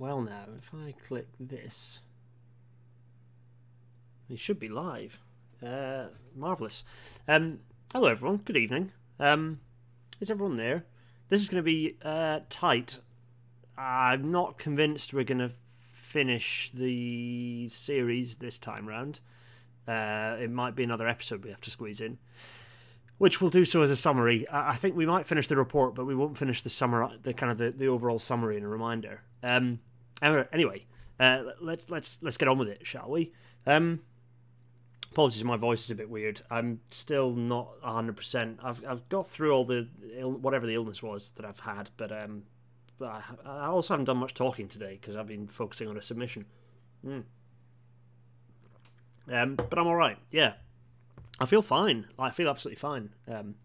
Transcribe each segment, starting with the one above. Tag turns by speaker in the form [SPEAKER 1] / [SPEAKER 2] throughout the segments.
[SPEAKER 1] Well, now, if I click this, it should be live. Uh, marvelous. Um, hello, everyone. Good evening. Um, is everyone there? This is going to be uh, tight. I'm not convinced we're going to finish the series this time round. Uh, it might be another episode we have to squeeze in, which we'll do so as a summary. I, think we might finish the report, but we won't finish the summer, the kind of the, the overall summary and a reminder. Um, anyway, uh, let's let's let's get on with it, shall we? Um, apologies, my voice is a bit weird. I'm still not hundred percent. I've I've got through all the Ill, whatever the illness was that I've had, but um, but I, I also haven't done much talking today because I've been focusing on a submission. Mm. Um, but I'm all right. Yeah, I feel fine. I feel absolutely fine. Um,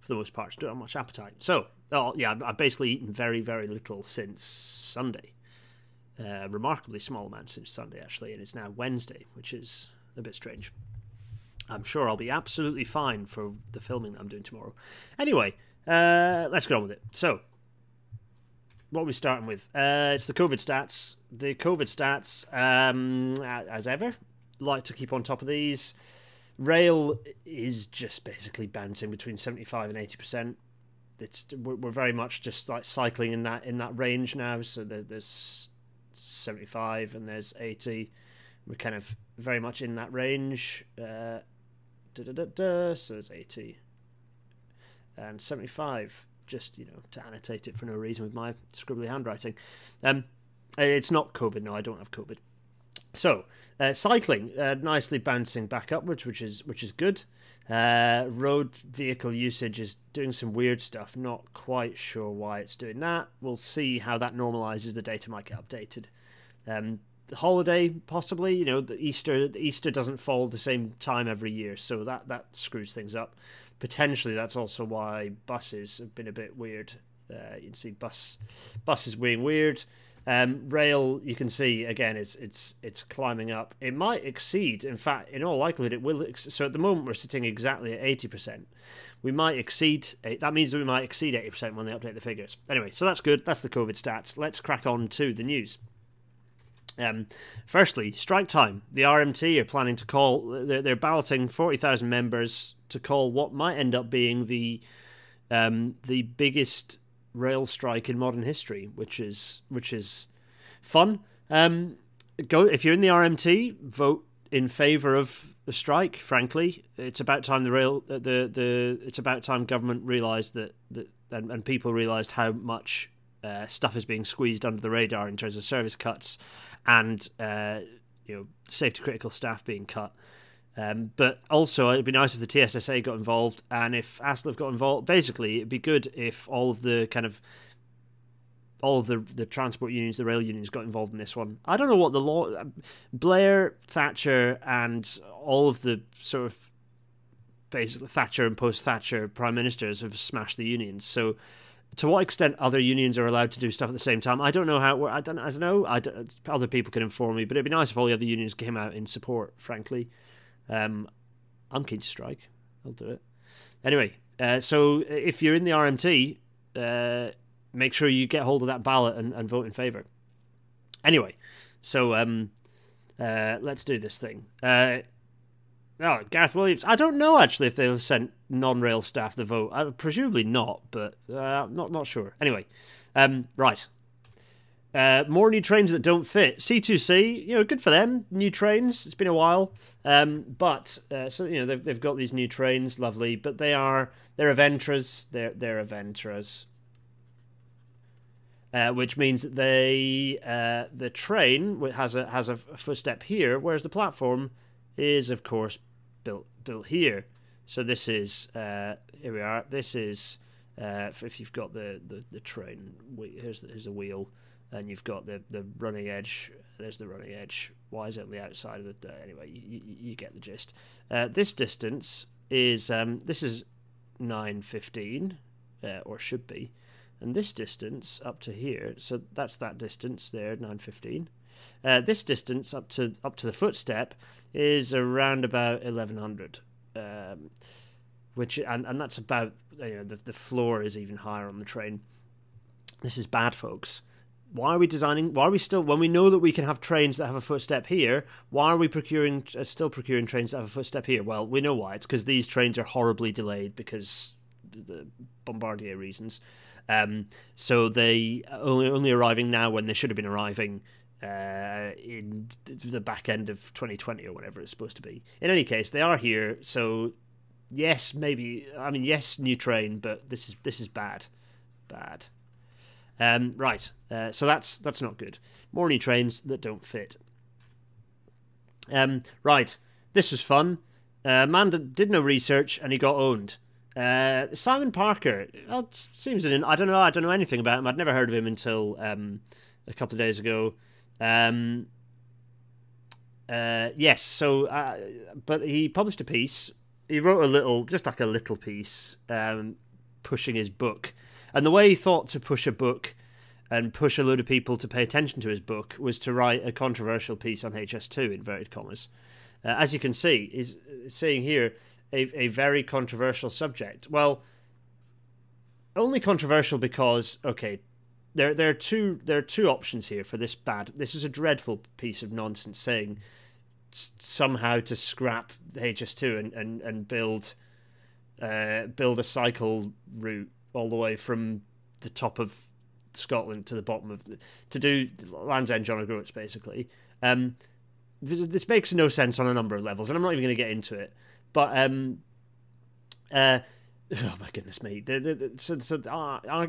[SPEAKER 1] for the most part, just don't have much appetite. So, oh yeah, I've basically eaten very very little since Sunday. Uh, remarkably small amount since Sunday actually, and it's now Wednesday, which is a bit strange. I'm sure I'll be absolutely fine for the filming that I'm doing tomorrow. Anyway, uh, let's get on with it. So, what are we starting with? Uh, it's the COVID stats. The COVID stats, um, as ever, like to keep on top of these. Rail is just basically bouncing between 75 and 80 percent. It's we're very much just like cycling in that in that range now. So there's 75 and there's 80. We're kind of very much in that range. Uh, da, da, da, so there's 80 and 75 just you know to annotate it for no reason with my scribbly handwriting um it's not covid no i don't have covid so uh, cycling uh, nicely bouncing back upwards which is which is good uh, road vehicle usage is doing some weird stuff. Not quite sure why it's doing that. We'll see how that normalizes the data might get updated. Um, holiday possibly you know the easter the easter doesn't fall the same time every year so that that screws things up. Potentially that's also why buses have been a bit weird. Uh, you can see bus buses being weird um, rail you can see again it's it's it's climbing up. It might exceed in fact in all likelihood it will so at the moment we're sitting exactly at 80% we might exceed that means that we might exceed 80% when they update the figures. Anyway so that's good. That's the covid stats. Let's crack on to the news. Um, firstly, strike time. The RMT are planning to call. They're, they're balloting forty thousand members to call what might end up being the um, the biggest rail strike in modern history, which is which is fun. Um, go if you're in the RMT, vote in favour of the strike. Frankly, it's about time the rail the the it's about time government realised that that and, and people realised how much uh, stuff is being squeezed under the radar in terms of service cuts and uh, you know safety critical staff being cut. Um, but also, it'd be nice if the TSSA got involved and if ASLEF got involved. Basically, it'd be good if all of the kind of all of the the transport unions, the rail unions, got involved in this one. I don't know what the law. Blair, Thatcher, and all of the sort of basically Thatcher and post Thatcher prime ministers have smashed the unions. So to what extent other unions are allowed to do stuff at the same time, I don't know how. I don't. I don't know. I don't, other people can inform me, but it'd be nice if all the other unions came out in support. Frankly, um, I'm keen to strike. I'll do it. Anyway, uh, so if you're in the RMT, uh, make sure you get hold of that ballot and, and vote in favour. Anyway, so um, uh, let's do this thing. Uh, Oh, Gareth Williams. I don't know actually if they'll sent non-rail staff the vote. Uh, presumably not, but uh, not not sure. Anyway, um, right. Uh, more new trains that don't fit. C2C, you know, good for them. New trains. It's been a while, um, but uh, so you know they've they've got these new trains, lovely. But they are they're Aventras. They're they're Aventras. Uh, which means that they uh, the train has a has a footstep here, whereas the platform is of course built built here. So this is uh, here we are. This is uh, if you've got the, the, the train. Here's the, here's the wheel, and you've got the, the running edge. There's the running edge. Why is it on the outside of the? Uh, anyway, you, you, you, get the gist. Uh, this distance is um, this is nine fifteen, uh, or should be, and this distance up to here. So that's that distance there, nine fifteen. Uh, this distance up to up to the footstep is around about 1100, um, which and, and that's about you know the the floor is even higher on the train. This is bad, folks. Why are we designing? Why are we still when we know that we can have trains that have a footstep here? Why are we procuring uh, still procuring trains that have a footstep here? Well, we know why. It's because these trains are horribly delayed because the Bombardier reasons. Um, so they only only arriving now when they should have been arriving uh, in the back end of 2020 or whatever it's supposed to be. In any case, they are here. So yes, maybe I mean yes, new train, but this is this is bad, bad. Um, right, uh, so that's that's not good. More new trains that don't fit. Um, right, this was fun. Uh, man did no research and he got owned. Uh, Simon Parker, well, seems an, I don't know. I don't know anything about him. I'd never heard of him until um, a couple of days ago. Um, uh, yes, so uh, but he published a piece. He wrote a little, just like a little piece, um, pushing his book. And the way he thought to push a book and push a load of people to pay attention to his book was to write a controversial piece on HS2 inverted commas. Uh, as you can see, is saying here a, a very controversial subject. Well, only controversial because okay, there there are two there are two options here for this bad. This is a dreadful piece of nonsense saying somehow to scrap HS2 and and and build uh, build a cycle route all the way from the top of Scotland to the bottom of the, to do Land's End John O'Groats basically. Um, this, this makes no sense on a number of levels, and I'm not even going to get into it. But um, uh, oh my goodness me! The, the, so, so, uh,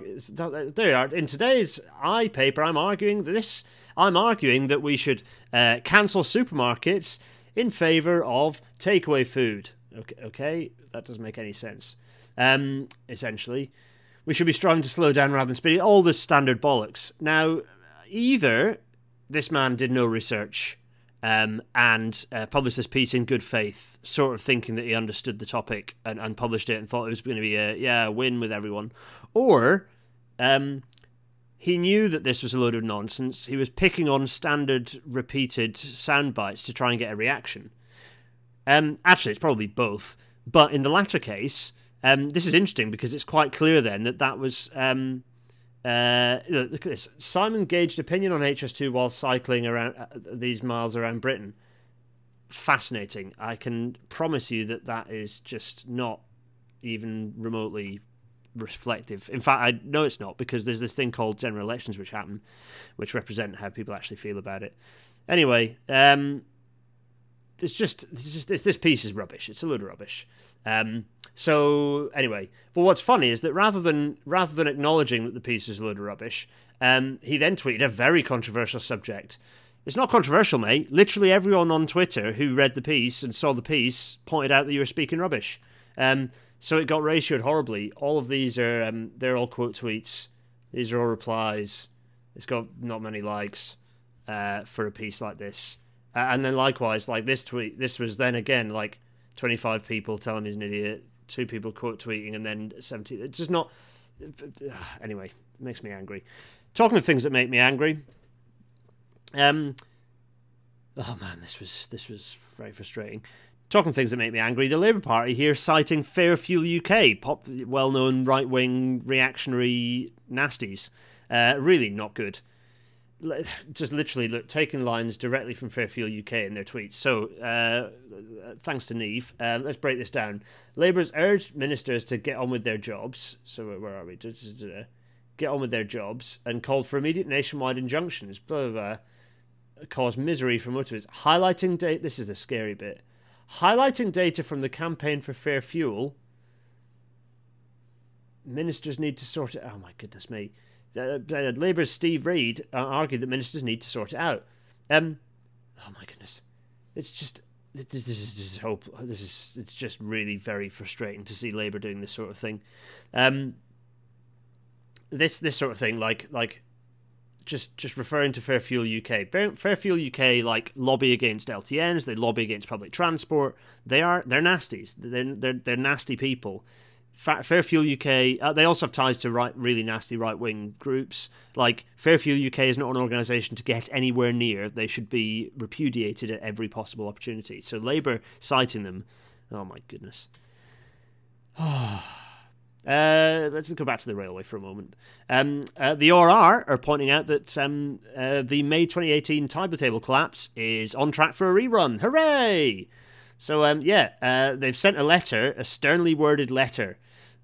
[SPEAKER 1] there you are in today's i paper. I'm arguing that this. I'm arguing that we should uh, cancel supermarkets in favour of takeaway food. Okay, okay, that doesn't make any sense. Um, essentially, we should be striving to slow down rather than speed. All the standard bollocks. Now, either this man did no research um, and uh, published this piece in good faith, sort of thinking that he understood the topic and, and published it and thought it was going to be a yeah win with everyone, or um, he knew that this was a load of nonsense. He was picking on standard repeated sound bites to try and get a reaction. Um, actually, it's probably both. But in the latter case, um, this is interesting because it's quite clear then that that was um, uh, look at this. Simon gauged opinion on HS2 while cycling around uh, these miles around Britain. Fascinating. I can promise you that that is just not even remotely reflective. In fact, I know it's not because there's this thing called general elections which happen, which represent how people actually feel about it. Anyway, um, it's just, it's just it's, this piece is rubbish. It's a load of rubbish. Um, so anyway, but what's funny is that rather than rather than acknowledging that the piece is a load of rubbish, um, he then tweeted a very controversial subject. It's not controversial, mate. Literally everyone on Twitter who read the piece and saw the piece pointed out that you were speaking rubbish. Um, so it got ratioed horribly. All of these are um, they're all quote tweets. These are all replies. It's got not many likes uh, for a piece like this. Uh, and then likewise, like this tweet, this was then again like 25 people telling him he's an idiot, two people quote tweeting, and then 70. It's just not. Anyway, it makes me angry. Talking of things that make me angry. Um. Oh man, this was this was very frustrating. Talking of things that make me angry, the Labour Party here citing Fair Fuel UK, pop, well-known right-wing reactionary nasties. Uh, really not good just literally look, taking lines directly from Fairfuel UK in their tweets. So, uh, thanks to Neve. Uh, let's break this down. Labour's urged ministers to get on with their jobs. So, where are we? Get on with their jobs and called for immediate nationwide injunctions. Blah, blah, blah. Cause misery for motorists. Highlighting data. This is the scary bit. Highlighting data from the campaign for fair fuel. Ministers need to sort it. Oh my goodness me uh, uh, Labour's Steve Reed uh, argued that ministers need to sort it out. Um, oh my goodness, it's just this, is just hope. This is it's just really very frustrating to see Labour doing this sort of thing. Um, this this sort of thing, like like just just referring to Fair Fuel UK. Fair Fuel UK like lobby against LTNs. They lobby against public transport. They are they're nasties. They're they're they're nasty people. Fair Fuel UK, uh, they also have ties to right, really nasty right wing groups. Like Fair Fuel UK is not an organisation to get anywhere near. They should be repudiated at every possible opportunity. So Labour citing them, oh my goodness. Uh, let's go back to the railway for a moment. Um, uh, the ORR are pointing out that um, uh, the May 2018 timetable collapse is on track for a rerun. Hooray! So um, yeah, uh, they've sent a letter, a sternly worded letter,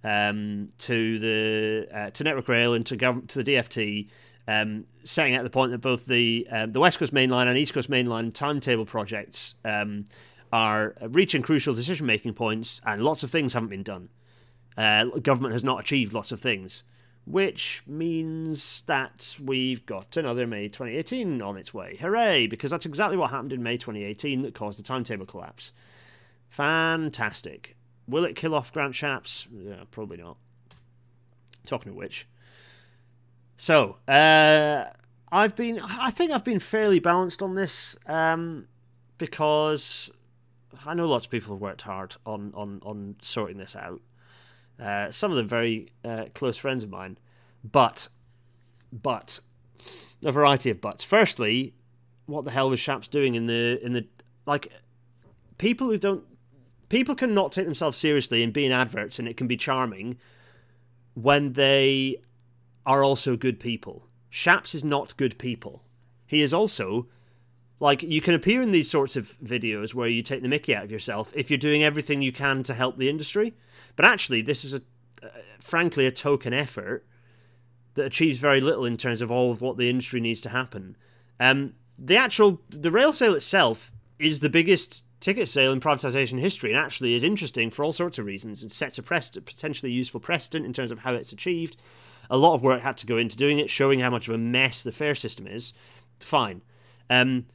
[SPEAKER 1] um, to the uh, to Network Rail and to to the DFT, um, setting out the point that both the um, the West Coast Mainline and East Coast Mainline timetable projects um, are reaching crucial decision making points, and lots of things haven't been done. Uh, government has not achieved lots of things, which means that we've got another May 2018 on its way. Hooray! Because that's exactly what happened in May 2018 that caused the timetable collapse. Fantastic. Will it kill off Grant Shapps? Yeah, probably not. Talking of which. So, uh, I've been, I think I've been fairly balanced on this um, because I know lots of people have worked hard on, on, on sorting this out. Uh, some of them very uh, close friends of mine, but but a variety of buts. Firstly, what the hell was Shapps doing in the in the like people who don't people can not take themselves seriously and be in adverts and it can be charming when they are also good people. Shapps is not good people. He is also like you can appear in these sorts of videos where you take the mickey out of yourself if you're doing everything you can to help the industry but actually this is a uh, frankly a token effort that achieves very little in terms of all of what the industry needs to happen. Um, the actual the rail sale itself is the biggest ticket sale in privatization history and actually is interesting for all sorts of reasons. It sets a precedent, potentially useful precedent in terms of how it's achieved. A lot of work had to go into doing it showing how much of a mess the fare system is. Fine. Um,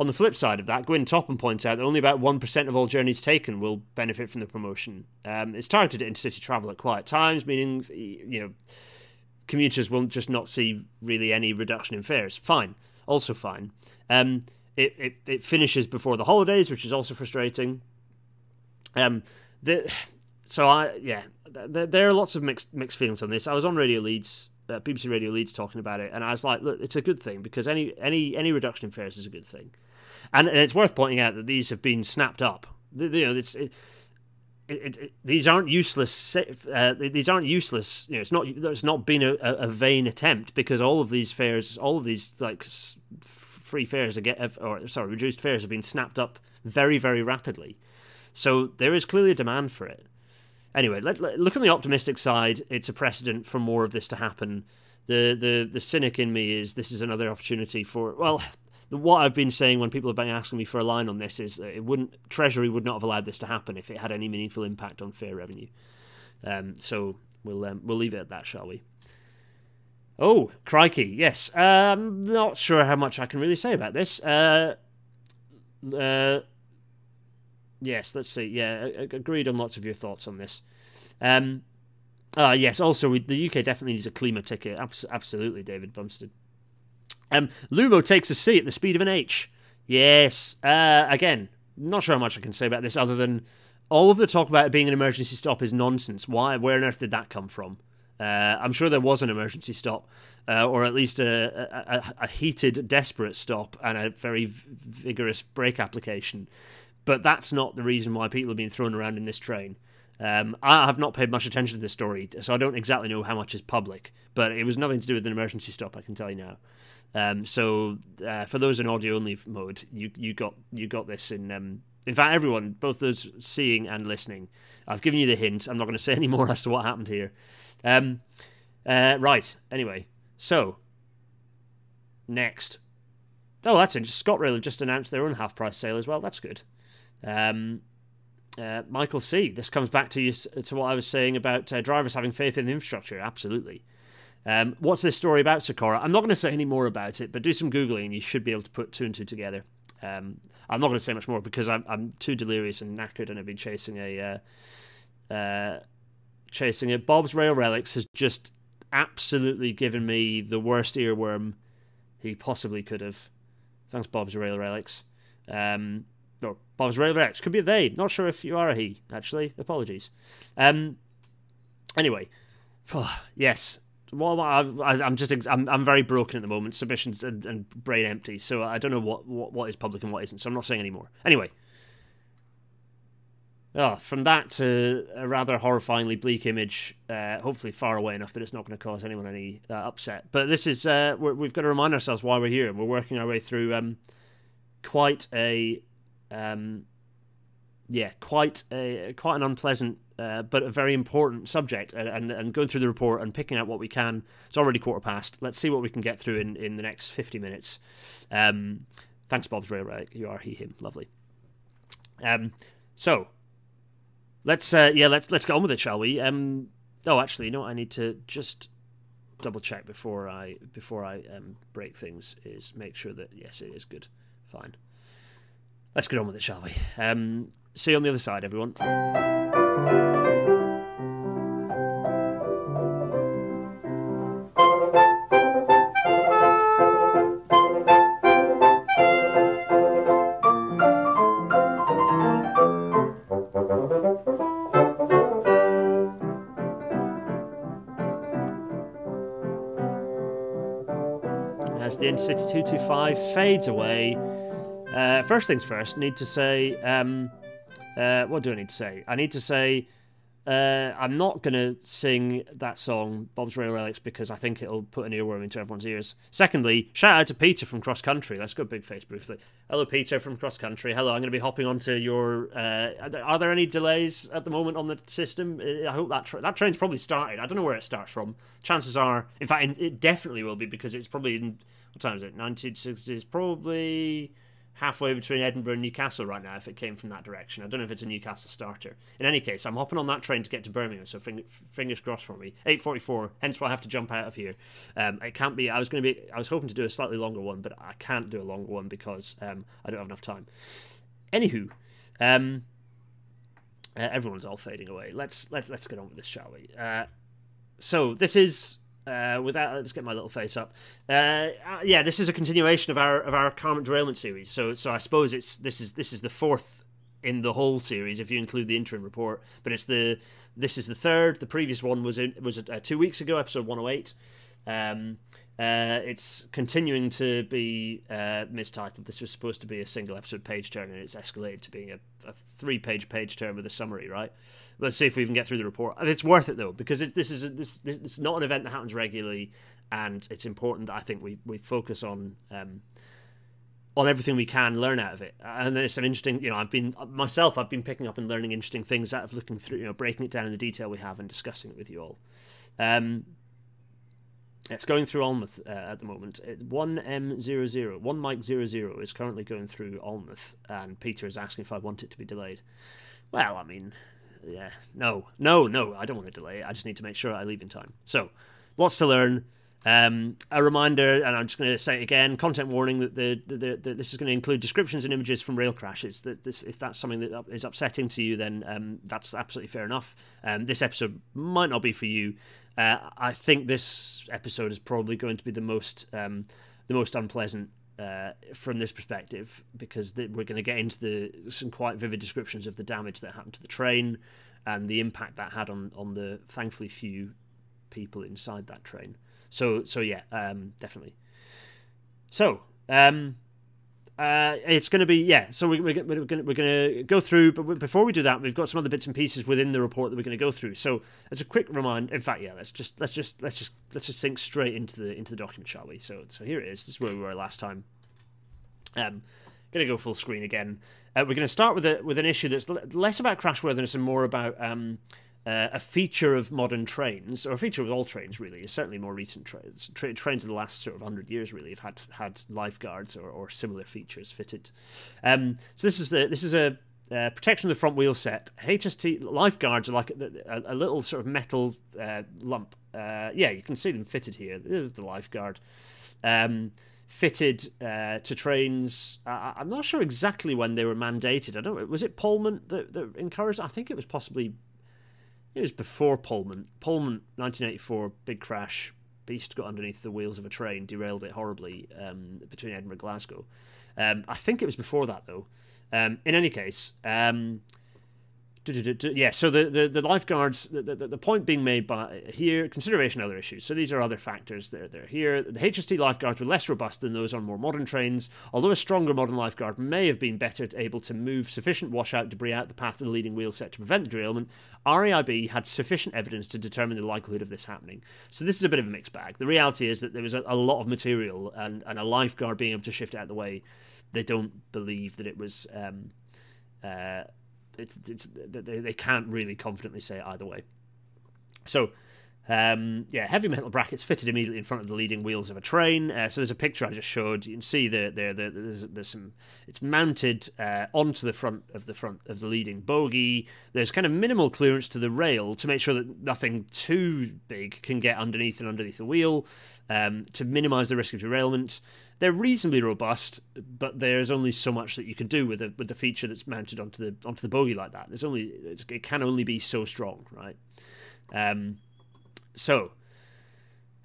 [SPEAKER 1] on the flip side of that, Gwyn Topham points out that only about 1% of all journeys taken will benefit from the promotion. Um, it's targeted at intercity travel at quiet times, meaning you know commuters will just not see really any reduction in fares. Fine, also fine. Um, it, it, it finishes before the holidays, which is also frustrating. Um, the, so I yeah, there, are lots of mixed mixed feelings on this. I was on Radio Leeds uh, BBC Radio Leeds talking about it, and I was like, look, it's a good thing because any any any reduction in fares is a good thing. And, and it's worth pointing out that these have been snapped up. You know, it's. It, it, it, these aren't useless. Uh, these aren't useless. You know, it's not. It's not been a, a, vain attempt because all of these fares, all of these like free fares, or sorry, reduced fares have been snapped up very, very rapidly. So there is clearly a demand for it. Anyway, let, let, look on the optimistic side. It's a precedent for more of this to happen. The the the cynic in me is this is another opportunity for well what I've been saying when people have been asking me for a line on this is that it wouldn't Treasury would not have allowed this to happen if it had any meaningful impact on fare revenue. Um, so we'll um, we'll leave it at that, shall we? Oh, crikey! Yes, um, not sure how much I can really say about this. Uh, uh, yes, let's see. Yeah, agreed on lots of your thoughts on this. Um, uh, yes, also the UK definitely needs a Klima ticket. Abs- absolutely, David Bumstead. Um, Lumo takes a C at the speed of an H. Yes. Uh, again, not sure how much I can say about this other than all of the talk about it being an emergency stop is nonsense. Why? Where on earth did that come from? Uh, I'm sure there was an emergency stop, uh, or at least a, a, a, heated, desperate stop and a very vigorous brake application. But that's not the reason why people have been thrown around in this train. Um, I have not paid much attention to this story, so I don't exactly know how much is public. But it was nothing to do with an emergency stop, I can tell you now. Um, so uh, for those in audio only mode, you you got you got this in. Um, in fact, everyone, both those seeing and listening, I've given you the hint. I'm not going to say any more as to what happened here. Um, uh, right. Anyway, so next. Oh, that's interesting. ScotRail have just announced their own half price sale as well. That's good. Um, uh, Michael C. This comes back to you to what I was saying about uh, drivers having faith in the infrastructure. Absolutely. Um, what's this story about, Sakura? I'm not going to say any more about it, but do some googling and you should be able to put two and two together. Um, I'm not going to say much more because I'm, I'm, too delirious and knackered, and I've been chasing a uh, uh, chasing it. Bob's Rail Relics has just absolutely given me the worst earworm he possibly could have. Thanks, Bob's Rail Relics. Um, or Bob's Rail Relics could be a they. Not sure if you are a he. Actually, apologies. Um, anyway, yes, well, I, am just I'm, I'm very broken at the moment, submissions and, and, brain empty. So I don't know what, what what is public and what isn't. So I'm not saying anymore. Anyway, Oh, from that to a rather horrifyingly bleak image, uh, hopefully far away enough that it's not going to cause anyone any uh, upset. But this is, uh, we have got to remind ourselves why we're here. and We're working our way through um, quite a, um, yeah, quite a quite an unpleasant uh, but a very important subject. And, and, and going through the report and picking out what we can. It's already quarter past. Let's see what we can get through in, in the next fifty minutes. Um, thanks, Bob's Railway. You are he him. Lovely. Um, so Let's uh, yeah, let's let's get on with it, shall we? Um, oh, actually, you know, what I need to just double check before I before I um, break things. Is make sure that yes, it is good. Fine. Let's get on with it, shall we? Um, see you on the other side, everyone. As the InterCity 225 fades away. Uh, first things first, need to say, um, uh, what do I need to say? I need to say, uh, I'm not going to sing that song, Bob's Rail Relics, because I think it'll put an earworm into everyone's ears. Secondly, shout out to Peter from Cross Country. Let's go big face briefly. Hello, Peter from Cross Country. Hello, I'm going to be hopping onto your. Uh, are there any delays at the moment on the system? Uh, I hope that tra- that train's probably started. I don't know where it starts from. Chances are, in fact, it definitely will be because it's probably in what time is it? 1960s, probably halfway between Edinburgh and Newcastle right now if it came from that direction. I don't know if it's a Newcastle starter. In any case, I'm hopping on that train to get to Birmingham, so fingers crossed for me. 8:44, hence why I have to jump out of here. Um, it can't be. I was going to be. I was hoping to do a slightly longer one, but I can't do a longer one because um, I don't have enough time. Anywho, um, uh, everyone's all fading away. Let's let, let's get on with this, shall we? Uh, so this is uh, without let's get my little face up. Uh, uh, yeah, this is a continuation of our of our Carmont derailment series. So so I suppose it's this is this is the fourth in the whole series if you include the interim report. But it's the this is the third. The previous one was in, was uh, two weeks ago, episode one hundred oh eight. Um, uh, it's continuing to be uh, mistitled. This was supposed to be a single episode page turn, and it's escalated to being a, a three page page turn with a summary, right? Let's see if we can get through the report. It's worth it though, because it, this is a, this, this it's not an event that happens regularly, and it's important that I think we we focus on. Um, on everything we can learn out of it and it's an interesting you know i've been myself i've been picking up and learning interesting things out of looking through you know breaking it down in the detail we have and discussing it with you all um, it's going through Alnmouth uh, at the moment. It, 1M00, 1 Mike 00 is currently going through Alnmouth, and Peter is asking if I want it to be delayed. Well, I mean, yeah, no, no, no, I don't want to delay it. I just need to make sure I leave in time. So, lots to learn. Um, a reminder, and I'm just going to say it again: content warning that the, the, the, the, this is going to include descriptions and images from rail crashes. That this, if that's something that is upsetting to you, then um, that's absolutely fair enough. Um, this episode might not be for you. Uh, I think this episode is probably going to be the most um, the most unpleasant uh, from this perspective because the, we're going to get into the some quite vivid descriptions of the damage that happened to the train and the impact that had on on the thankfully few people inside that train. So so yeah, um, definitely. So um, uh, it's going to be yeah. So we, we're, we're going to go through, but before we do that, we've got some other bits and pieces within the report that we're going to go through. So as a quick reminder, in fact, yeah, let's just let's just let's just let's just sink straight into the into the document, shall we? So so here it is. This is where we were last time. Um, going to go full screen again. Uh, we're going to start with a with an issue that's less about crashworthiness and more about um, uh, a feature of modern trains, or a feature of all trains, really, certainly more recent trains. Tra- trains of the last sort of hundred years really have had had lifeguards or, or similar features fitted. Um, so this is the this is a uh, protection of the front wheel set. HST lifeguards are like a, a, a little sort of metal uh, lump. Uh, yeah, you can see them fitted here. This is the lifeguard. Um, fitted uh, to trains. I, am not sure exactly when they were mandated. I don't. Was it Polmont that, that encouraged? I think it was possibly it was before Polmont. Polmont, 1984, big crash. Beast got underneath the wheels of a train, derailed it horribly um, between Edinburgh and Glasgow. Um, I think it was before that, though. Um, in any case, um, yeah, so the, the, the lifeguards, the, the, the, point being made by here, consideration other issues. So these are other factors that are there. Here, the HST lifeguards were less robust than those on more modern trains. Although a stronger modern lifeguard may have been better able to move sufficient washout debris out the path of the leading wheel set to prevent the derailment, RAIB had sufficient evidence to determine the likelihood of this happening. So this is a bit of a mixed bag. The reality is that there was a, a lot of material and, and a lifeguard being able to shift out of the way. They don't believe that it was. Um, uh, it's, it's they, they can't really confidently say it either way. So, um, yeah, heavy metal brackets fitted immediately in front of the leading wheels of a train. Uh, so there's a picture I just showed. You can see there, there, there there's, there's some. It's mounted uh, onto the front of the front of the leading bogie. There's kind of minimal clearance to the rail to make sure that nothing too big can get underneath and underneath the wheel um, to minimise the risk of derailment. They're reasonably robust, but there's only so much that you can do with a with the feature that's mounted onto the onto the bogie like that. There's only it can only be so strong, right? Um, so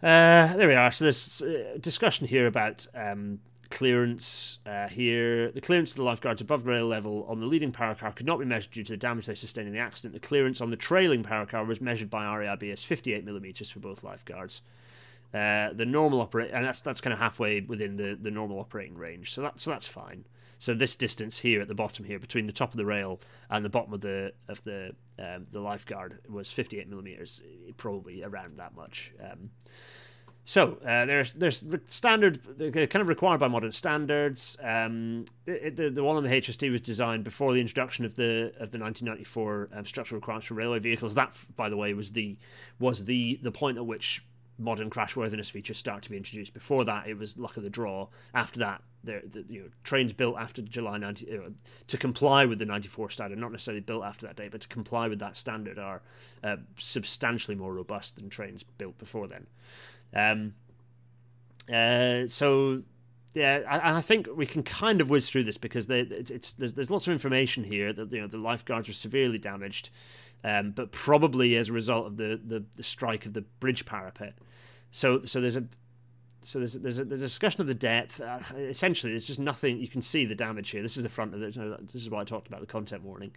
[SPEAKER 1] uh, there we are. So there's uh, discussion here about um, clearance uh, here. The clearance of the lifeguards above rail level on the leading power car could not be measured due to the damage they sustained in the accident. The clearance on the trailing power car was measured by RAIB as 58 millimeters for both lifeguards. Uh, the normal operate, and that's that's kind of halfway within the, the normal operating range. So that's so that's fine. So this distance here at the bottom here between the top of the rail and the bottom of the of the um, the lifeguard was 58 millimeters, probably around that much. Um, so uh, there's there's standard kind of required by modern standards. Um, it, the the one on the HST was designed before the introduction of the of the 1994 um, structural requirements for railway vehicles. That, by the way, was the was the the point at which modern crashworthiness features start to be introduced. Before that, it was luck of the draw. After that, the, the you know, trains built after July 90 uh, to comply with the 94 standard, not necessarily built after that date, but to comply with that standard, are uh, substantially more robust than trains built before then. Um, uh, so yeah, I, I, think we can kind of whiz through this because they, it's, it's there's, there's lots of information here that you know the lifeguards were severely damaged um, but probably as a result of the, the, the, strike of the bridge parapet. So so there's a so there's there's a, there's a discussion of the depth. Uh, essentially, there's just nothing you can see the damage here. This is the front of the. This is why I talked about the content warning.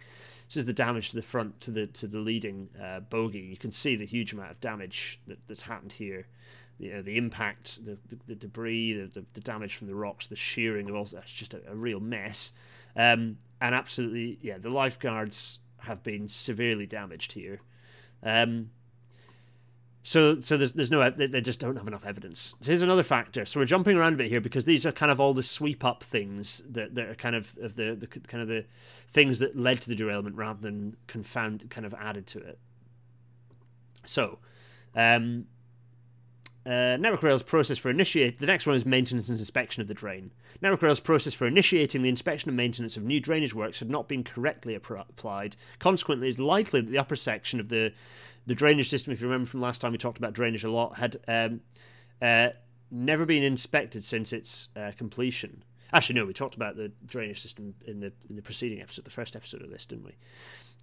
[SPEAKER 1] This is the damage to the front to the to the leading uh, bogie. You can see the huge amount of damage that, that's happened here. You know, the impact, the, the, the debris, the, the, the, damage from the rocks, the shearing, all that's just a, a real mess. Um, and absolutely, yeah, the lifeguards have been severely damaged here. Um, so, so there's there's no they just don't have enough evidence. So here's another factor. So we're jumping around a bit here because these are kind of all the sweep up things that, that are kind of of the, the kind of the things that led to the derailment rather than confound kind of added to it. So, um, uh, Network Rail's process for initiate the next one is maintenance and inspection of the drain. Network Rail's process for initiating the inspection and maintenance of new drainage works had not been correctly applied. Consequently, it's likely that the upper section of the the drainage system, if you remember from last time we talked about drainage a lot, had um, uh, never been inspected since its uh, completion. Actually, no, we talked about the drainage system in the in the preceding episode, the first episode of this, didn't we?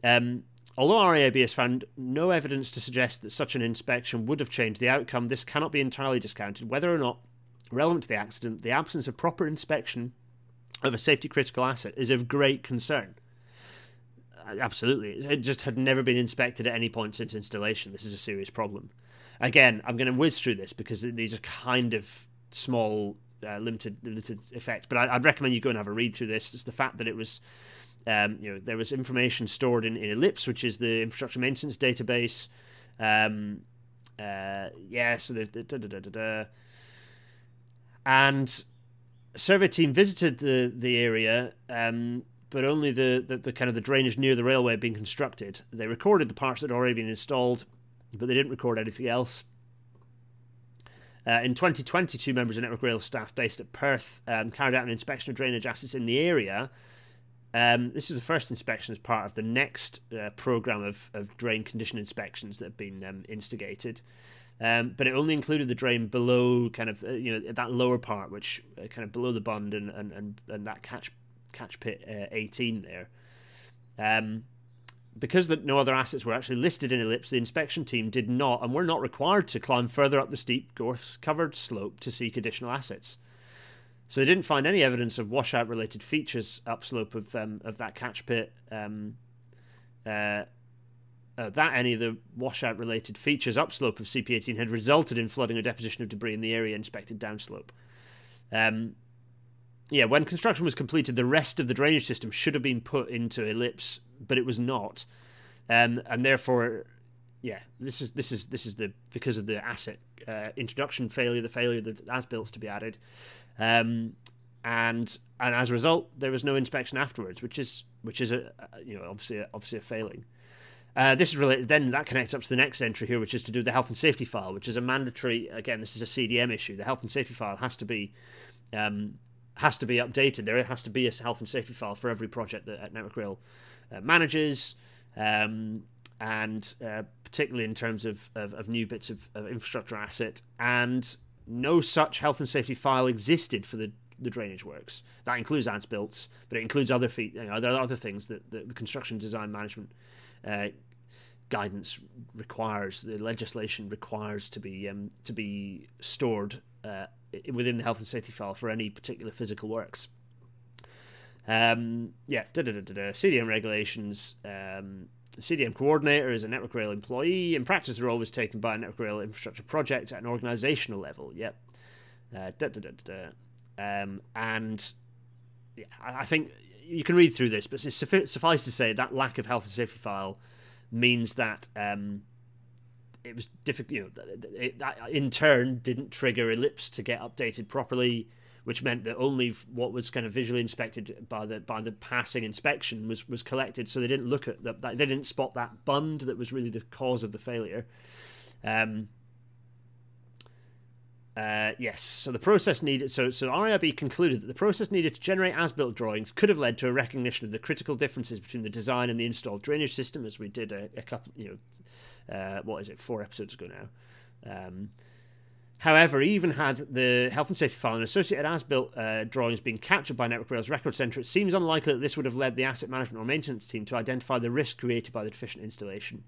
[SPEAKER 1] Um, Although RAIB has found no evidence to suggest that such an inspection would have changed the outcome, this cannot be entirely discounted. Whether or not relevant to the accident, the absence of proper inspection of a safety critical asset is of great concern. Absolutely. It just had never been inspected at any point since installation. This is a serious problem. Again, I'm going to whiz through this because these are kind of small, uh, limited, limited effects. But I, would recommend you go and have a read through this. It's the fact that it was um, you know, there was information stored in, in Ellipse, which is the infrastructure maintenance database. Um, uh, yeah, so the da, da, da, and survey team visited the the area, um, but only the, the, the kind of the drainage near the railway being constructed. They recorded the parts that had already been installed, but they didn't record anything else. Uh, in 2020, two members of Network Rail staff based at Perth um, carried out an inspection of drainage assets in the area um, this is the first inspection as part of the next uh, program of, of drain condition inspections that have been um, instigated. Um, but it only included the drain below kind of uh, you know that lower part, which uh, kind of below the bund and and, and, and that catch catch pit uh, 18 there. Um, because that no other assets were actually listed in Ellipse, the inspection team did not and were not required to climb further up the steep gorse covered slope to seek additional assets. So they didn't find any evidence of washout related features upslope of um, of that catch pit. Um, uh, uh, that any of the washout related features upslope of CP18 had resulted in flooding or deposition of debris in the area inspected downslope. Um, yeah, when construction was completed, the rest of the drainage system should have been put into ellipse, but it was not, um, and therefore, yeah, this is this is this is the because of the asset uh, introduction failure, the failure that as built to be added, um, and and as a result, there was no inspection afterwards, which is which is a you know obviously a, obviously a failing. Uh, this is related. Then that connects up to the next entry here, which is to do the health and safety file, which is a mandatory. Again, this is a CDM issue. The health and safety file has to be um, has to be updated. There has to be a health and safety file for every project that Network Rail uh, manages, um, and uh, particularly in terms of, of, of new bits of, of, infrastructure asset. And no such health and safety file existed for the, the drainage works. That includes as built, but it includes other feet, you know, other things that, that the construction design management uh, guidance requires. The legislation requires to be um, to be stored uh, within the health and safety file for any particular physical works. Um, yeah, da, da, da, da, CDM regulations. Um, CDM coordinator is a Network Rail employee. In practice, they're always taken by a Network Rail infrastructure project at an organizational level. Yep. Uh, da, da, da, da, um, and yeah, I think you can read through this, but suffice to say that lack of health and safety file means that um, it was difficult. You know, it, that in turn didn't trigger ellipse to get updated properly, which meant that only what was kind of visually inspected by the by the passing inspection was was collected. So they didn't look at that. They didn't spot that bund that was really the cause of the failure. Um, uh, yes, so the process needed. So, so RAIB concluded that the process needed to generate as-built drawings could have led to a recognition of the critical differences between the design and the installed drainage system, as we did a, a couple, you know, uh, what is it, four episodes ago now. Um, however, even had the health and safety file and associated as-built uh, drawings been captured by Network Rail's record centre, it seems unlikely that this would have led the asset management or maintenance team to identify the risk created by the deficient installation.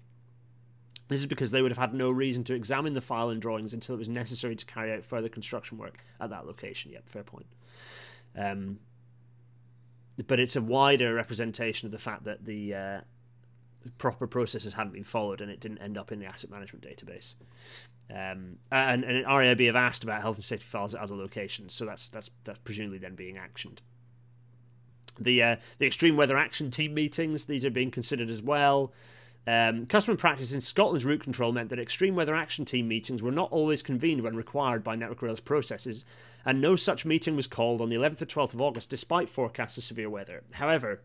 [SPEAKER 1] This is because they would have had no reason to examine the file and drawings until it was necessary to carry out further construction work at that location. Yep, fair point. Um, but it's a wider representation of the fact that the uh, proper processes hadn't been followed and it didn't end up in the asset management database. Um, and, and RAIB have asked about health and safety files at other locations, so that's that's that's presumably then being actioned. The uh, the extreme weather action team meetings these are being considered as well. Um, custom practice in Scotland's route control meant that extreme weather action team meetings were not always convened when required by Network Rail's processes, and no such meeting was called on the 11th or 12th of August despite forecasts of severe weather. However,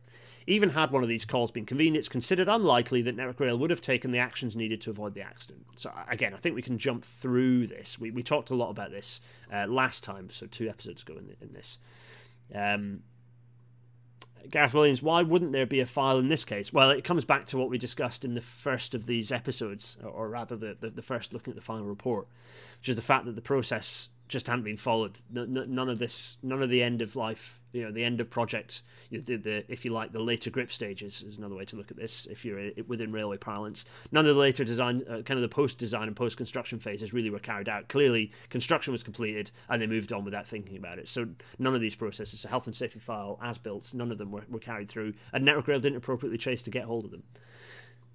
[SPEAKER 1] even had one of these calls been convened, it's considered unlikely that Network Rail would have taken the actions needed to avoid the accident. So, again, I think we can jump through this. We, we talked a lot about this uh, last time, so two episodes ago in, in this. Um, Gareth Williams, why wouldn't there be a file in this case? Well, it comes back to what we discussed in the first of these episodes, or, rather the, the, the, first looking at the final report, which is the fact that the process just hadn't been followed. none of this, none of the end of life, you know, the end of project, you know, the, the, if you like, the later grip stages is another way to look at this. If you're within railway parlance, none of the later design, uh, kind of the post design and post construction phases really were carried out. Clearly, construction was completed and they moved on without thinking about it. So none of these processes, so health and safety file, as built, none of them were, were carried through, and Network Rail didn't appropriately chase to get hold of them.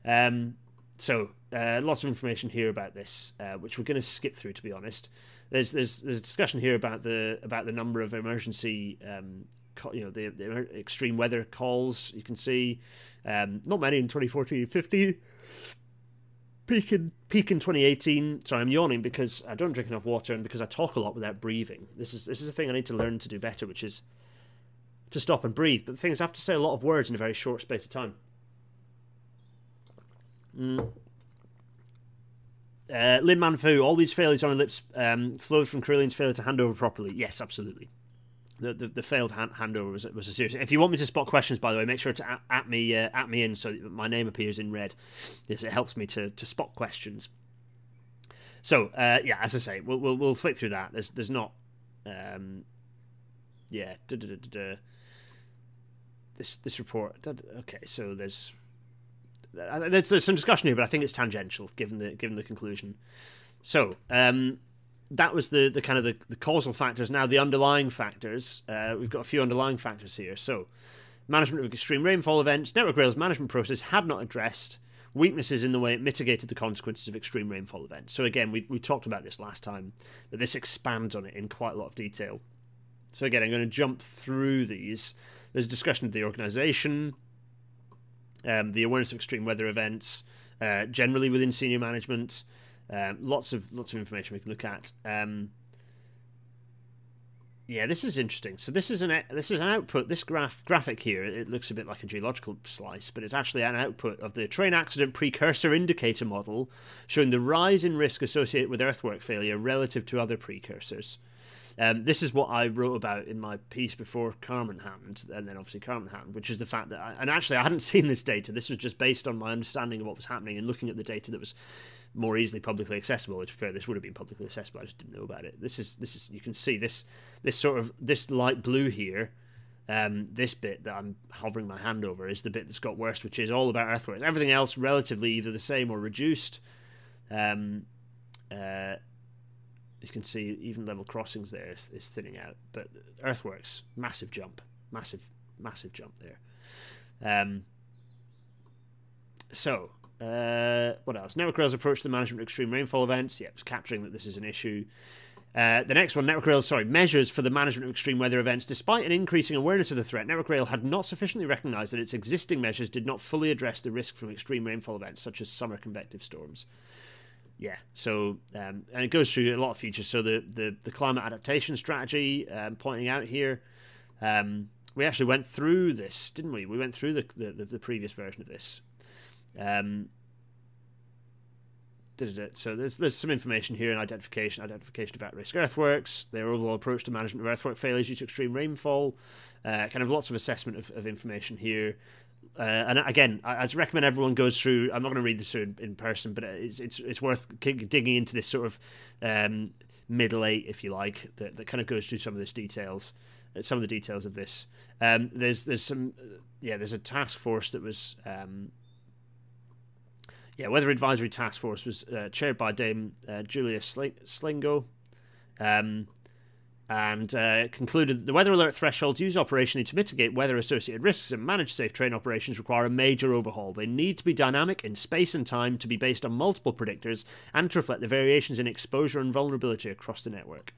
[SPEAKER 1] Um, so uh, lots of information here about this, uh, which we're going to skip through, to be honest there's there's there's a discussion here about the about the number of emergency um, you know the, the extreme weather calls you can see. Um, not many in 2014 50 peak in peak in 2018 sorry i'm yawning because i don't drink enough water and because i talk a lot without breathing. This is this is a thing i need to learn to do better which is to stop and breathe. But the thing is i have to say a lot of words in a very short space of time. Mm. Uh, Lin Man Fu, all these failures on ellipse um, flowed from Carillion's failure to hand over properly. Yes, absolutely. The, the, the failed hand, handover was, was a serious. If you want me to spot questions, by the way, make sure to at, at me uh, at me in so my name appears in red. Yes, it helps me to, to spot questions. So uh, yeah, as I say, we'll, we'll, we'll flick through that. There's there's not, um, yeah, this this report. Okay, so there's there's, there's some discussion here, but I think it's tangential given the given the conclusion. So um, that was the the kind of the, the causal factors. Now the underlying factors. Uh, we've got a few underlying factors here. So management of extreme rainfall events, Network Rail's management process had not addressed weaknesses in the way it mitigated the consequences of extreme rainfall events. So again, we, we talked about this last time, but this expands on it in quite a lot of detail. So again, I'm going to jump through these. There's discussion of the organisation, um, the awareness of extreme weather events, uh, generally within senior management. Um, lots of lots of information we can look at. Um, yeah, this is interesting. So this is an this is an output. This graph graphic here, it looks a bit like a geological slice, but it's actually an output of the train accident precursor indicator model, showing the rise in risk associated with earthwork failure relative to other precursors. Um, this is what I wrote about in my piece before Carmont happened, and then obviously Carmont happened, which is the fact that, I, and actually I hadn't seen this data. This was just based on my understanding of what was happening and looking at the data that was more easily publicly accessible. Be fair, this would have been publicly accessible. I just didn't know about it. This is this is you can see this this sort of this light blue here. Um, this bit that I'm hovering my hand over is the bit that's got worse, which is all about earthworks. Everything else relatively either the same or reduced. Um, uh, you can see even level crossings there is, is thinning out, but earthworks massive jump, massive massive jump there. Um, so uh, what else? Network Rail's approach to the management of extreme rainfall events. Yeah, it's capturing that this is an issue. Uh, the next one, Network Rail, sorry, measures for the management of extreme weather events. Despite an increasing awareness of the threat, Network Rail had not sufficiently recognised that its existing measures did not fully address the risk from extreme rainfall events, such as summer convective storms. Yeah, so um, and it goes through a lot of features. So the the, the climate adaptation strategy, um, pointing out here, um, we actually went through this, didn't we? We went through the the, the previous version of this. Um, so there's there's some information here in identification, identification of at-risk earthworks, their overall approach to management of earthwork failures due to extreme rainfall, uh, kind of lots of assessment of, of information here. Uh, and again, I, I'd recommend everyone goes through. I'm not going to read this in, in, person, but it's it's, it's worth digging into this sort of um, middle eight, if you like, that, that kind of goes through some of this details, uh, some of the details of this. Um, there's there's some yeah, there's a task force that was um, yeah, Weather Advisory Task Force was uh, chaired by Dame uh, Julia Slingo. Um, and uh, concluded that the weather alert thresholds used operationally to mitigate weather associated risks and manage safe train operations require a major overhaul. They need to be dynamic in space and time, to be based on multiple predictors, and to reflect the variations in exposure and vulnerability across the network.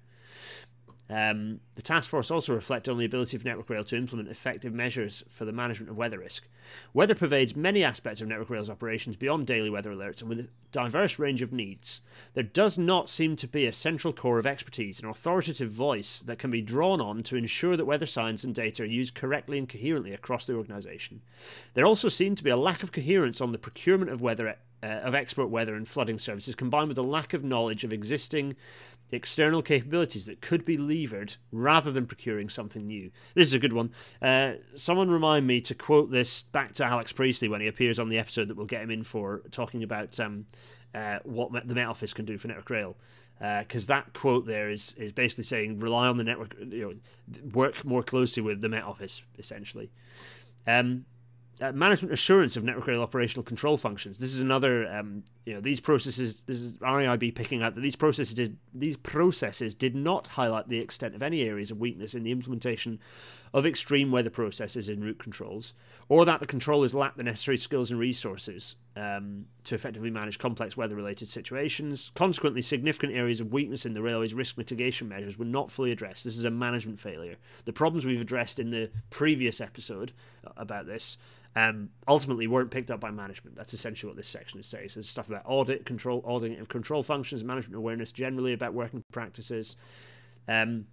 [SPEAKER 1] Um, the task force also reflected on the ability of Network Rail to implement effective measures for the management of weather risk. Weather pervades many aspects of Network Rail's operations beyond daily weather alerts and with a diverse range of needs. There does not seem to be a central core of expertise, an authoritative voice that can be drawn on to ensure that weather science and data are used correctly and coherently across the organisation. There also seemed to be a lack of coherence on the procurement of weather uh, of expert weather and flooding services, combined with a lack of knowledge of existing external capabilities that could be levered rather than procuring something new. This is a good one. Uh, someone remind me to quote this back to Alex Priestley when he appears on the episode that we'll get him in for, talking about um, uh, what the Met Office can do for Network Rail. Because uh, that quote there is is basically saying rely on the network, you know, work more closely with the Met Office, essentially. Um, uh, management assurance of network rail operational control functions. This is another, um, you know, these processes. This is RAIB picking out that these processes did these processes did not highlight the extent of any areas of weakness in the implementation of extreme weather processes in route controls, or that the controllers lack the necessary skills and resources um, to effectively manage complex weather-related situations. Consequently, significant areas of weakness in the railway's risk mitigation measures were not fully addressed. This is a management failure. The problems we've addressed in the previous episode about this um, ultimately weren't picked up by management. That's essentially what this section is saying. So there's stuff about audit, control, auditing of control functions, management awareness, generally about working practices. Um,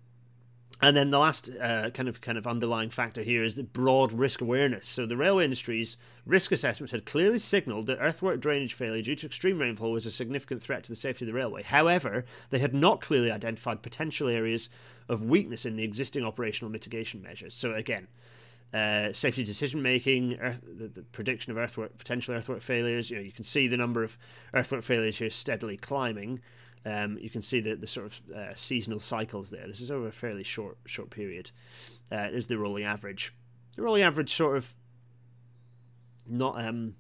[SPEAKER 1] and then the last uh, kind of kind of underlying factor here is the broad risk awareness. So the railway industry's risk assessments had clearly signalled that earthwork drainage failure due to extreme rainfall was a significant threat to the safety of the railway. However, they had not clearly identified potential areas of weakness in the existing operational mitigation measures. So again, uh, safety decision making, earth, the, the, prediction of earthwork potential earthwork failures. You know, you can see the number of earthwork failures here steadily climbing. Um, you can see the the sort of uh, seasonal cycles there. This is over a fairly short short period. Uh, there's the rolling average. The rolling average sort of not um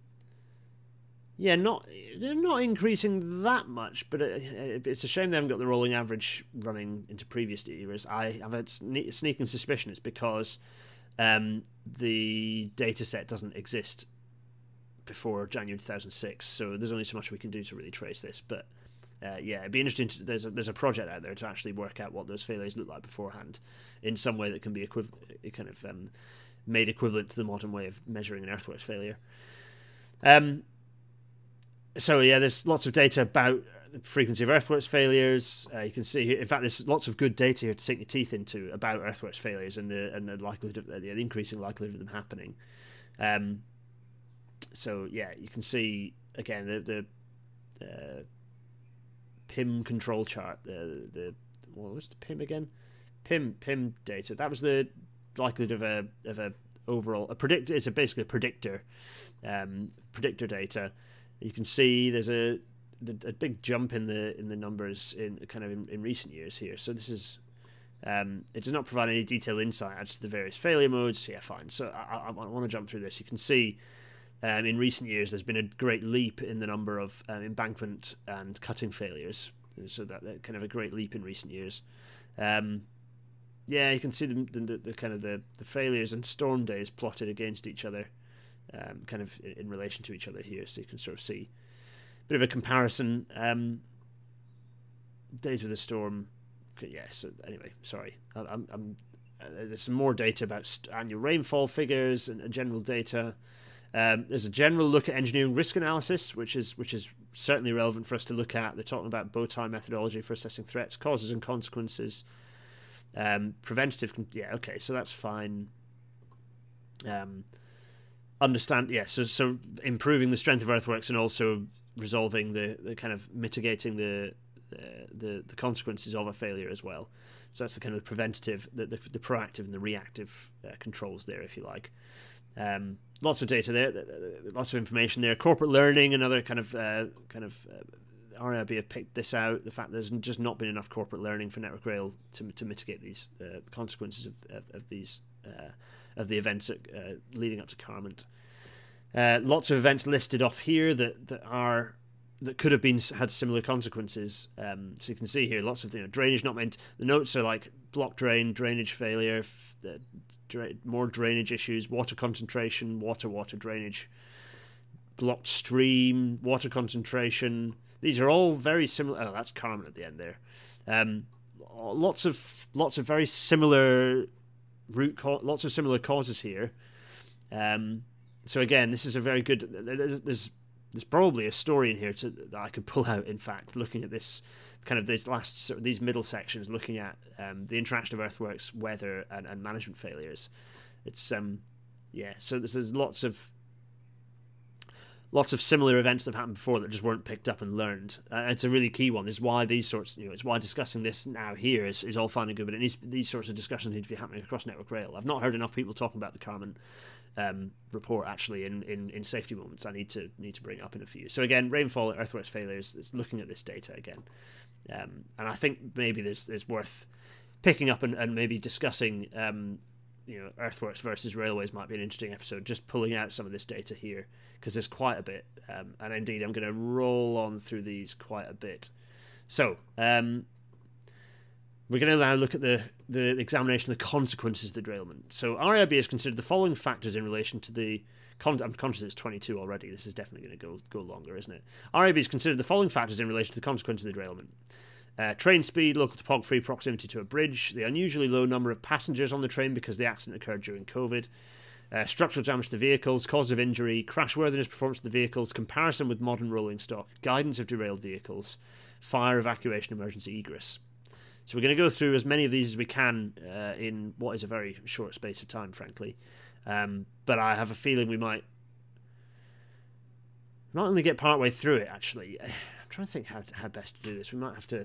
[SPEAKER 1] yeah not they're not increasing that much, but it, it, it's a shame they haven't got the rolling average running into previous eras. I have a sneaking suspicion it's because um, the data set doesn't exist before January 2006, so there's only so much we can do to really trace this. But uh, yeah, it'd be interesting. To, there's a, there's a project out there to actually work out what those failures look like beforehand, in some way that can be equiv- kind of um, made equivalent to the modern way of measuring an earthworks failure. Um, so yeah, there's lots of data about the frequency of earthworks failures. Uh, you can see, here, in fact, there's lots of good data here to sink your teeth into about earthworks failures and the and the likelihood of the increasing likelihood of them happening. Um, so yeah, you can see again the the uh, PIM control chart. The the what was the PIM again? PIM PIM data. That was the likelihood of a of a overall a predictor. It's a basically a predictor, um, predictor data. You can see there's a a big jump in the in the numbers in kind of in, in recent years here. So this is um, it does not provide any detailed insight as to the various failure modes. Yeah, fine. So I, I, I want to jump through this. You can see um, in recent years there's been a great leap in the number of um, embankment and cutting failures. So that, that, kind of a great leap in recent years. Um, yeah, you can see the, the, the, kind of the, the failures and storm days plotted against each other, um, kind of in, in relation to each other here. So you can sort of see a bit of a comparison. Um, days with a storm. Yeah. So anyway, sorry. I'm. I'm uh, there's some more data about annual rainfall figures and, and general data. Um, there's a general look at engineering risk analysis, which is which is certainly relevant for us to look at. They're talking about bow tie methodology for assessing threats, causes, and consequences. Um, preventative, yeah, okay, so that's fine. Um, understand, yeah, so so improving the strength of earthworks and also resolving the, the kind of mitigating the, the the consequences of a failure as well. So that's the kind of preventative, the, the, the proactive and the reactive uh, controls there, if you like. Um, lots of data there, lots of information there. Corporate learning, another kind of uh, kind of uh, RAIB have picked this out. The fact there's just not been enough corporate learning for Network Rail to, to mitigate these uh, consequences of, of, of these uh, of the events uh, leading up to Carmont. Uh, lots of events listed off here that, that are that could have been had similar consequences. Um, so you can see here lots of you know drainage not meant. The notes are like block drain, drainage failure, dra- more drainage issues, water concentration, water water drainage, blocked stream, water concentration. These are all very similar. Oh, that's Carmont at the end there. Um, lots of lots of very similar root lots of similar causes here. Um, so again, this is a very good. There's, there's, there's probably a story in here to, that I could pull out. In fact, looking at this kind of these last these middle sections, looking at um, the interaction of earthworks, weather, and, and management failures. It's um, yeah. So there's, there's lots of lots of similar events that have happened before that just weren't picked up and learned. Uh, it's a really key one. This is why these sorts, you know, it's why discussing this now here is, is all fine and good, but it needs, these sorts of discussions need to be happening across Network Rail. I've not heard enough people talking about the Carmont um, report actually in, in, in safety moments. I need to need to bring up in a few. So again, rainfall, earthworks failures. It's looking at this data again, um, and I think maybe there's there's worth picking up and, and maybe discussing. Um, you know, earthworks versus railways might be an interesting episode. Just pulling out some of this data here because there's quite a bit, um, and indeed I'm going to roll on through these quite a bit. So um, we're going to now look at the, the examination of the consequences of the derailment. So RAIB has considered the following factors in relation to the. I'm conscious it's 22 already. This is definitely going to go go longer, isn't it? RAIB has considered the following factors in relation to the consequences of the derailment. Uh, train speed, local topography, proximity to a bridge, the unusually low number of passengers on the train because the accident occurred during COVID, uh, structural damage to the vehicles, cause of injury, crashworthiness performance of the vehicles, comparison with modern rolling stock, guidance of derailed vehicles, fire evacuation, emergency egress. So we're going to go through as many of these as we can uh, in what is a very short space of time, frankly. Um, but I have a feeling we might not only get partway through it. Actually, I'm trying to think how how best to do this. We might have to.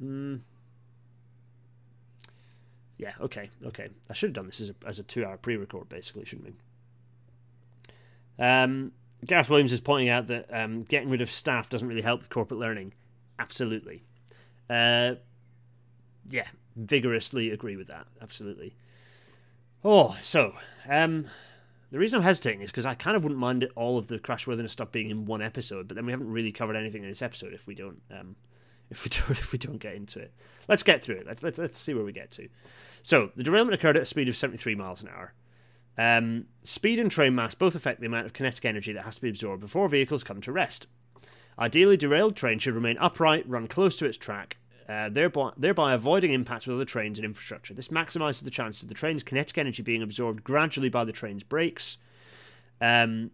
[SPEAKER 1] Mm, yeah. Okay. Okay. I should have done this as a as a two hour pre record, basically, shouldn't we? Um, Gareth Williams is pointing out that um, getting rid of staff doesn't really help with corporate learning. Absolutely. Uh, yeah, vigorously agree with that. Absolutely. Oh, so um, the reason I'm hesitating is because I kind of wouldn't mind all of the crashworthiness stuff being in one episode, but then we haven't really covered anything in this episode if we don't um, if we don't if we don't get into it. Let's get through it. Let's let's let's see where we get to. So the derailment occurred at a speed of 73 miles an hour. Um, speed and train mass both affect the amount of kinetic energy that has to be absorbed before vehicles come to rest. Ideally, derailed train should remain upright, run close to its track, uh, thereby, thereby avoiding impacts with other trains and infrastructure. This maximises the chances of the train's kinetic energy being absorbed gradually by the train's brakes um,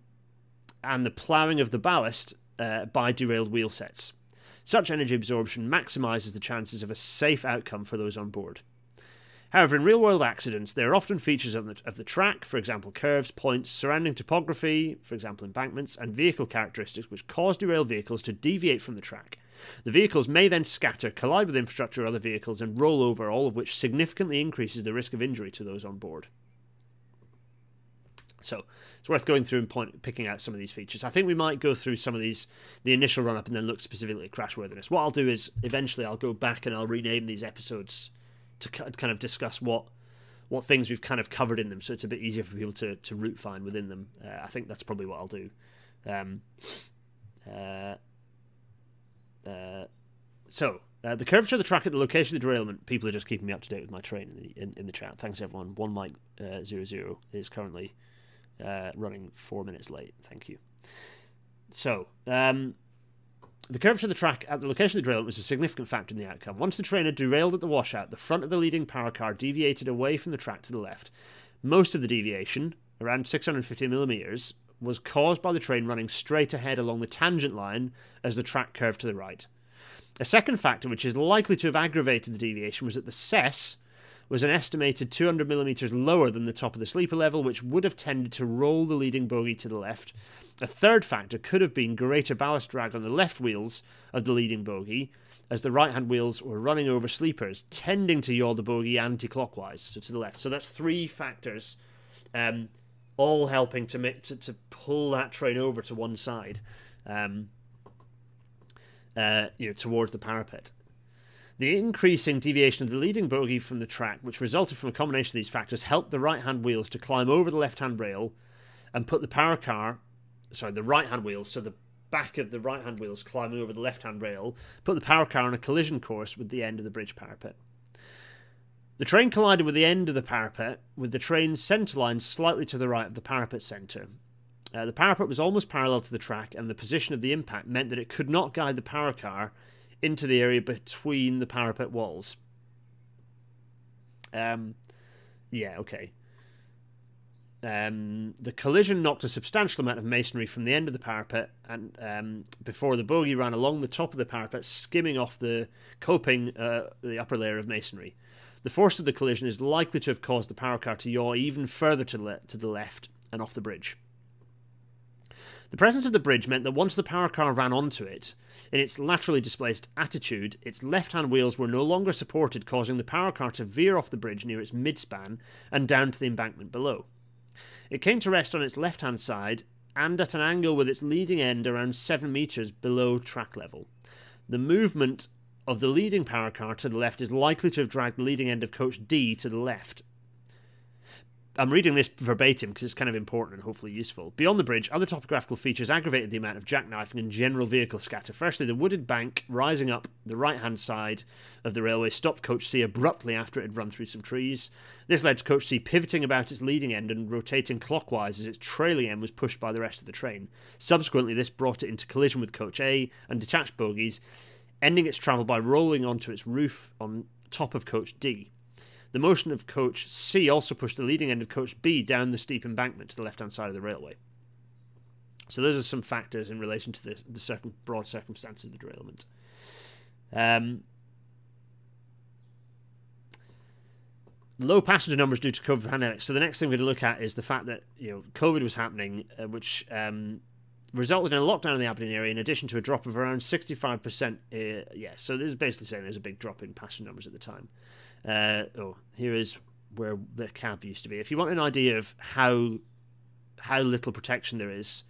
[SPEAKER 1] and the ploughing of the ballast uh, by derailed wheel sets. Such energy absorption maximises the chances of a safe outcome for those on board. However, in real world accidents, there are often features of the, of the track, for example, curves, points, surrounding topography, for example, embankments, and vehicle characteristics, which cause derailed vehicles to deviate from the track. The vehicles may then scatter, collide with infrastructure or other vehicles, and roll over, all of which significantly increases the risk of injury to those on board. So it's worth going through and point, picking out some of these features. I think we might go through some of these, the initial run up, and then look specifically at crashworthiness. What I'll do is eventually I'll go back and I'll rename these episodes to kind of discuss what what things we've kind of covered in them, so it's a bit easier for people to to route find within them. Uh, I think that's probably what I'll do. Um, uh, so uh, the curvature of the track at the location of the derailment. People are just keeping me up to date with my train in the in, in the chat. Thanks everyone. One Mike uh, zero zero is currently uh, running four minutes late. Thank you. So, um, the curvature of the track at the location of the derailment was a significant factor in the outcome. Once the train had derailed at the washout, the front of the leading power car deviated away from the track to the left. Most of the deviation, around 650 millimeters, was caused by the train running straight ahead along the tangent line as the track curved to the right. A second factor which is likely to have aggravated the deviation was that the cess was an estimated 200 millimeters lower than the top of the sleeper level, which would have tended to roll the leading bogie to the left. A third factor could have been greater ballast drag on the left wheels of the leading bogie, as the right hand wheels were running over sleepers, tending to yaw the bogie anti clockwise, so to the left. So that's three factors, um, all helping to, make, to, to pull that train over to one side. Um, uh, you know, towards the parapet. The increasing deviation of the leading bogie from the track, which resulted from a combination of these factors, helped the right hand wheels to climb over the left hand rail and put the power car, sorry, the right hand wheels, so the back of the right hand wheels climbing over the left hand rail, put the power car on a collision course with the end of the bridge parapet. The train collided with the end of the parapet, with the train's centre line slightly to the right of the parapet centre. Uh, the parapet was almost parallel to the track, and the position of the impact meant that it could not guide the power car into the area between the parapet walls. Um, yeah, okay. Um, the collision knocked a substantial amount of masonry from the end of the parapet, and um, before the bogie ran along the top of the parapet, skimming off the coping, uh, the upper layer of masonry. The force of the collision is likely to have caused the power car to yaw even further to, le- to the left and off the bridge. The presence of the bridge meant that once the power car ran onto it, in its laterally displaced attitude, its left hand wheels were no longer supported, causing the power car to veer off the bridge near its midspan and down to the embankment below. It came to rest on its left hand side and at an angle with its leading end around 7 metres below track level. The movement of the leading power car to the left is likely to have dragged the leading end of coach D to the left, I'm reading this verbatim because it's kind of important and hopefully useful. Beyond the bridge, other topographical features aggravated the amount of jackknifing and general vehicle scatter. Firstly, the wooded bank rising up the right hand side of the railway stopped Coach C abruptly after it had run through some trees. This led to Coach C pivoting about its leading end and rotating clockwise as its trailing end was pushed by the rest of the train. Subsequently, this brought it into collision with Coach A and detached bogies, ending its travel by rolling onto its roof on top of Coach D. The motion of coach C also pushed the leading end of coach B down the steep embankment to the left hand side of the railway. So those are some factors in relation to the, the circum, broad circumstances of the derailment. Um, low passenger numbers due to COVID pandemic. So the next thing we're going to look at is the fact that you know COVID was happening, uh, which um, resulted in a lockdown in the Aberdeen area, in addition to a drop of around sixty-five percent. Uh, yeah, so this is basically saying there's a big drop in passenger numbers at the time. Uh, oh, here is where the cab used to be. If you want an idea of how how little protection there is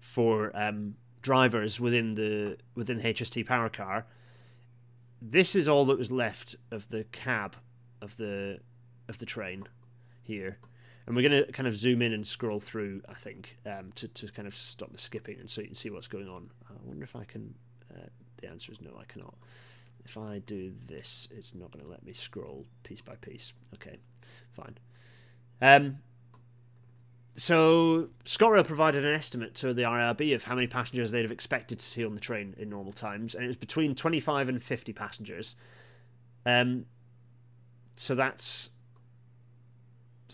[SPEAKER 1] for um, drivers within the within the HST power car, this is all that was left of the cab of the of the train here. And we're going to kind of zoom in and scroll through, I think, um, to, to kind of stop the skipping and so you can see what's going on. I wonder if I can. Uh, the answer is no, I cannot. if I do this, it's not going to let me scroll piece by piece. Okay, fine. Um, so ScotRail provided an estimate to the RAIB of how many passengers they'd have expected to see on the train in normal times, and it was between 25 and 50 passengers. Um, so that's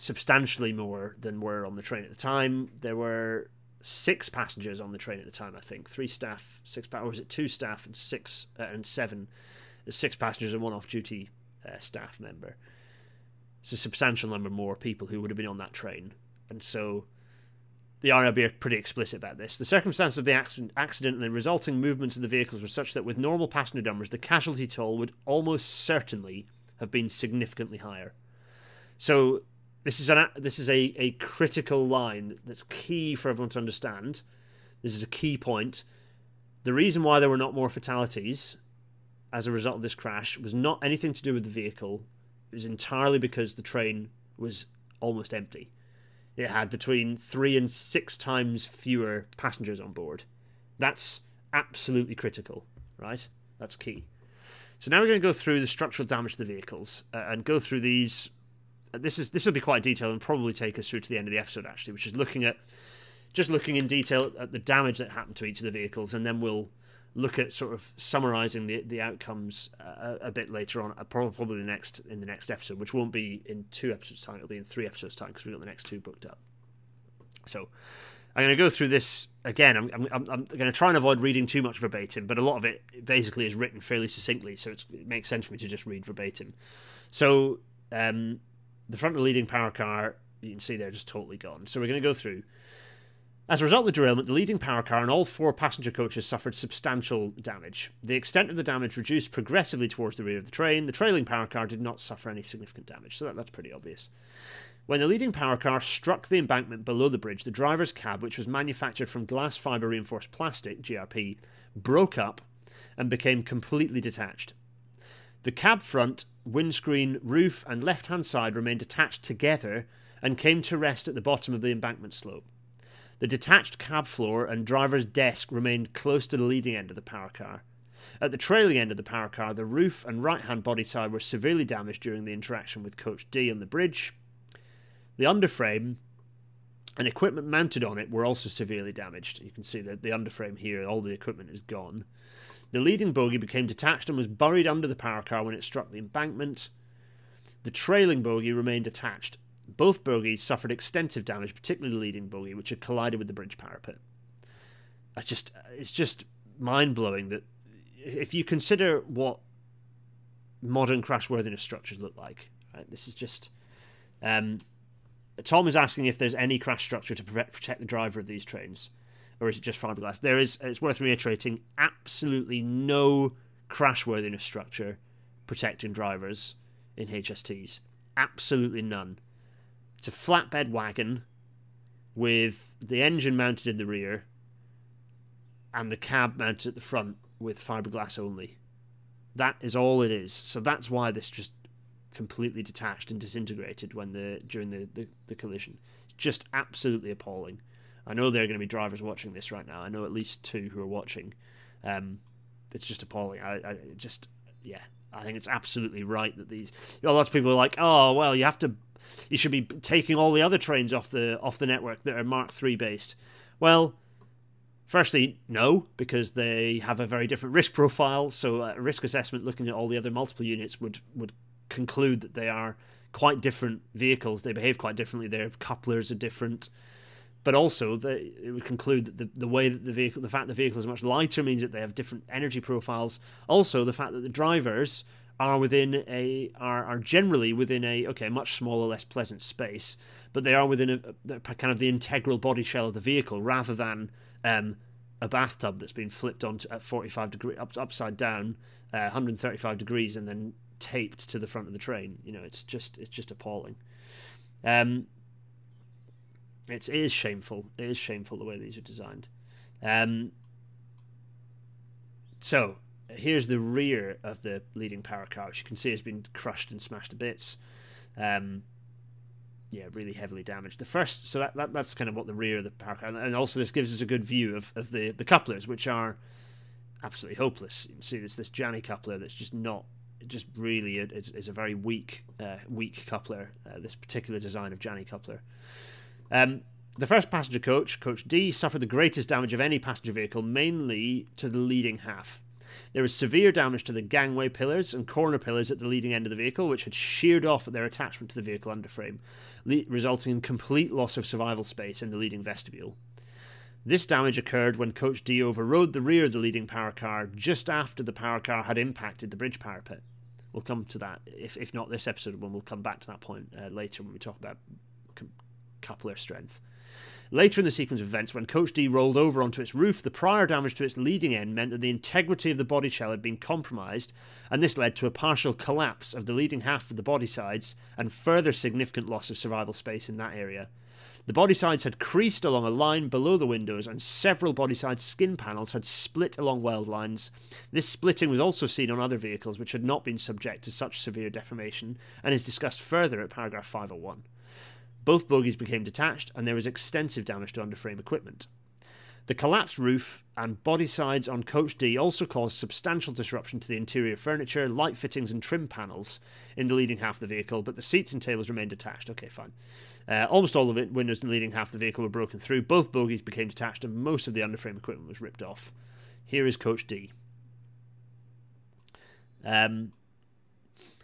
[SPEAKER 1] substantially more than were on the train at the time. There were six passengers on the train at the time, I think. Three staff, six, or was it two staff and six uh, and seven, six passengers and one off-duty uh, staff member. It's a substantial number more people who would have been on that train and so the RAIB are pretty explicit about this. The circumstances of the accident and the resulting movements of the vehicles were such that with normal passenger numbers, the casualty toll would almost certainly have been significantly higher. So this is an this is a, a critical line that's key for everyone to understand. This is a key point. The reason why there were not more fatalities as a result of this crash was not anything to do with the vehicle. It was entirely because the train was almost empty it had between three and six times fewer passengers on board. That's absolutely critical, right? That's key. So now we're going to go through the structural damage to the vehicles uh, and go through these. This is this will be quite detailed and probably take us through to the end of the episode actually, which is looking at just looking in detail at the damage that happened to each of the vehicles, and then we'll look at sort of summarizing the the outcomes uh, a, bit later on, uh, probably the next in the next episode, which won't be in two episodes time. It'll be in three episodes time because we've got the next two booked up. So I'm going to go through this again. I'm, I'm, I'm going to try and avoid reading too much verbatim, but a lot of it basically is written fairly succinctly, so it makes sense for me to just read verbatim. So um, the front of the leading power car, you can see they're just totally gone. So we're going to go through as a result of the derailment, the leading power car and all four passenger coaches suffered substantial damage. The extent of the damage reduced progressively towards the rear of the train. The trailing power car did not suffer any significant damage, so that, that's pretty obvious. When the leading power car struck the embankment below the bridge, the driver's cab, which was manufactured from glass fibre reinforced plastic, GRP, broke up and became completely detached. The cab front, windscreen, roof, and left hand side remained attached together and came to rest at the bottom of the embankment slope. The detached cab floor and driver's desk remained close to the leading end of the power car. At the trailing end of the power car, the roof and right hand body side were severely damaged during the interaction with Coach D on the bridge. The underframe and equipment mounted on it were also severely damaged. You can see that the underframe here, all the equipment is gone. The leading bogie became detached and was buried under the power car when it struck the embankment. The trailing bogie remained attached. Both bogies suffered extensive damage, particularly the leading bogie, which had collided with the bridge parapet. I just, it's just mind blowing that if you consider what modern crashworthiness structures look like, right, this is just. Um, Tom is asking if there's any crash structure to protect the driver of these trains, or is it just fiberglass? There is. It's worth reiterating: absolutely no crashworthiness structure protecting drivers in HSTs. Absolutely none. It's a flatbed wagon with the engine mounted in the rear and the cab mounted at the front with fiberglass only. That is all it is. So that's why this just completely detached and disintegrated when the during the, the, the collision. Just absolutely appalling. I know there are going to be drivers watching this right now. I know at least two who are watching. Um, it's just appalling. I, I just yeah. I think it's absolutely right that these. You know, lots of people are like, oh well, you have to you should be taking all the other trains off the off the network that are Mark III based. Well, firstly, no, because they have a very different risk profile. So a risk assessment looking at all the other multiple units would would conclude that they are quite different vehicles. They behave quite differently. Their couplers are different. But also, they, it would conclude that the, the way that the vehicle, the fact the vehicle is much lighter means that they have different energy profiles. Also, the fact that the drivers are within a are, are generally within a okay much smaller less pleasant space but they are within a, a kind of the integral body shell of the vehicle rather than um, a bathtub that's been flipped on at 45 degree up, upside down uh, 135 degrees and then taped to the front of the train you know it's just it's just appalling um it's, it is shameful it is shameful the way these are designed um so here's the rear of the leading power car, which you can see has been crushed and smashed to bits. Um, yeah, really heavily damaged. The first, so that, that that's kind of what the rear of the power car, and also this gives us a good view of, of the the couplers, which are absolutely hopeless. You can see there's this Janney coupler that's just not just really is, a very weak uh, weak coupler. Uh, this particular design of Janney coupler. Um, the first passenger coach, Coach D, suffered the greatest damage of any passenger vehicle, mainly to the leading half. There was severe damage to the gangway pillars and corner pillars at the leading end of the vehicle, which had sheared off at their attachment to the vehicle underframe, resulting in complete loss of survival space in the leading vestibule. This damage occurred when Coach D overrode the rear of the leading power car just after the power car had impacted the bridge parapet. We'll come to that, if, if not this episode, when we'll come back to that point uh, later when we talk about coupler strength. Later in the sequence of events, when Coach D rolled over onto its roof, the prior damage to its leading end meant that the integrity of the body shell had been compromised, and this led to a partial collapse of the leading half of the body sides and further significant loss of survival space in that area. The body sides had creased along a line below the windows, and several body side skin panels had split along weld lines. This splitting was also seen on other vehicles which had not been subject to such severe deformation, and is discussed further at paragraph 501. Both bogies became detached, and there was extensive damage to underframe equipment. The collapsed roof and body sides on Coach D also caused substantial disruption to the interior furniture, light fittings, and trim panels in the leading half of the vehicle, but the seats and tables remained attached. Okay, fine. Uh, almost all of it, windows in the leading half of the vehicle were broken through. Both bogies became detached, and most of the underframe equipment was ripped off. Here is Coach D. Um,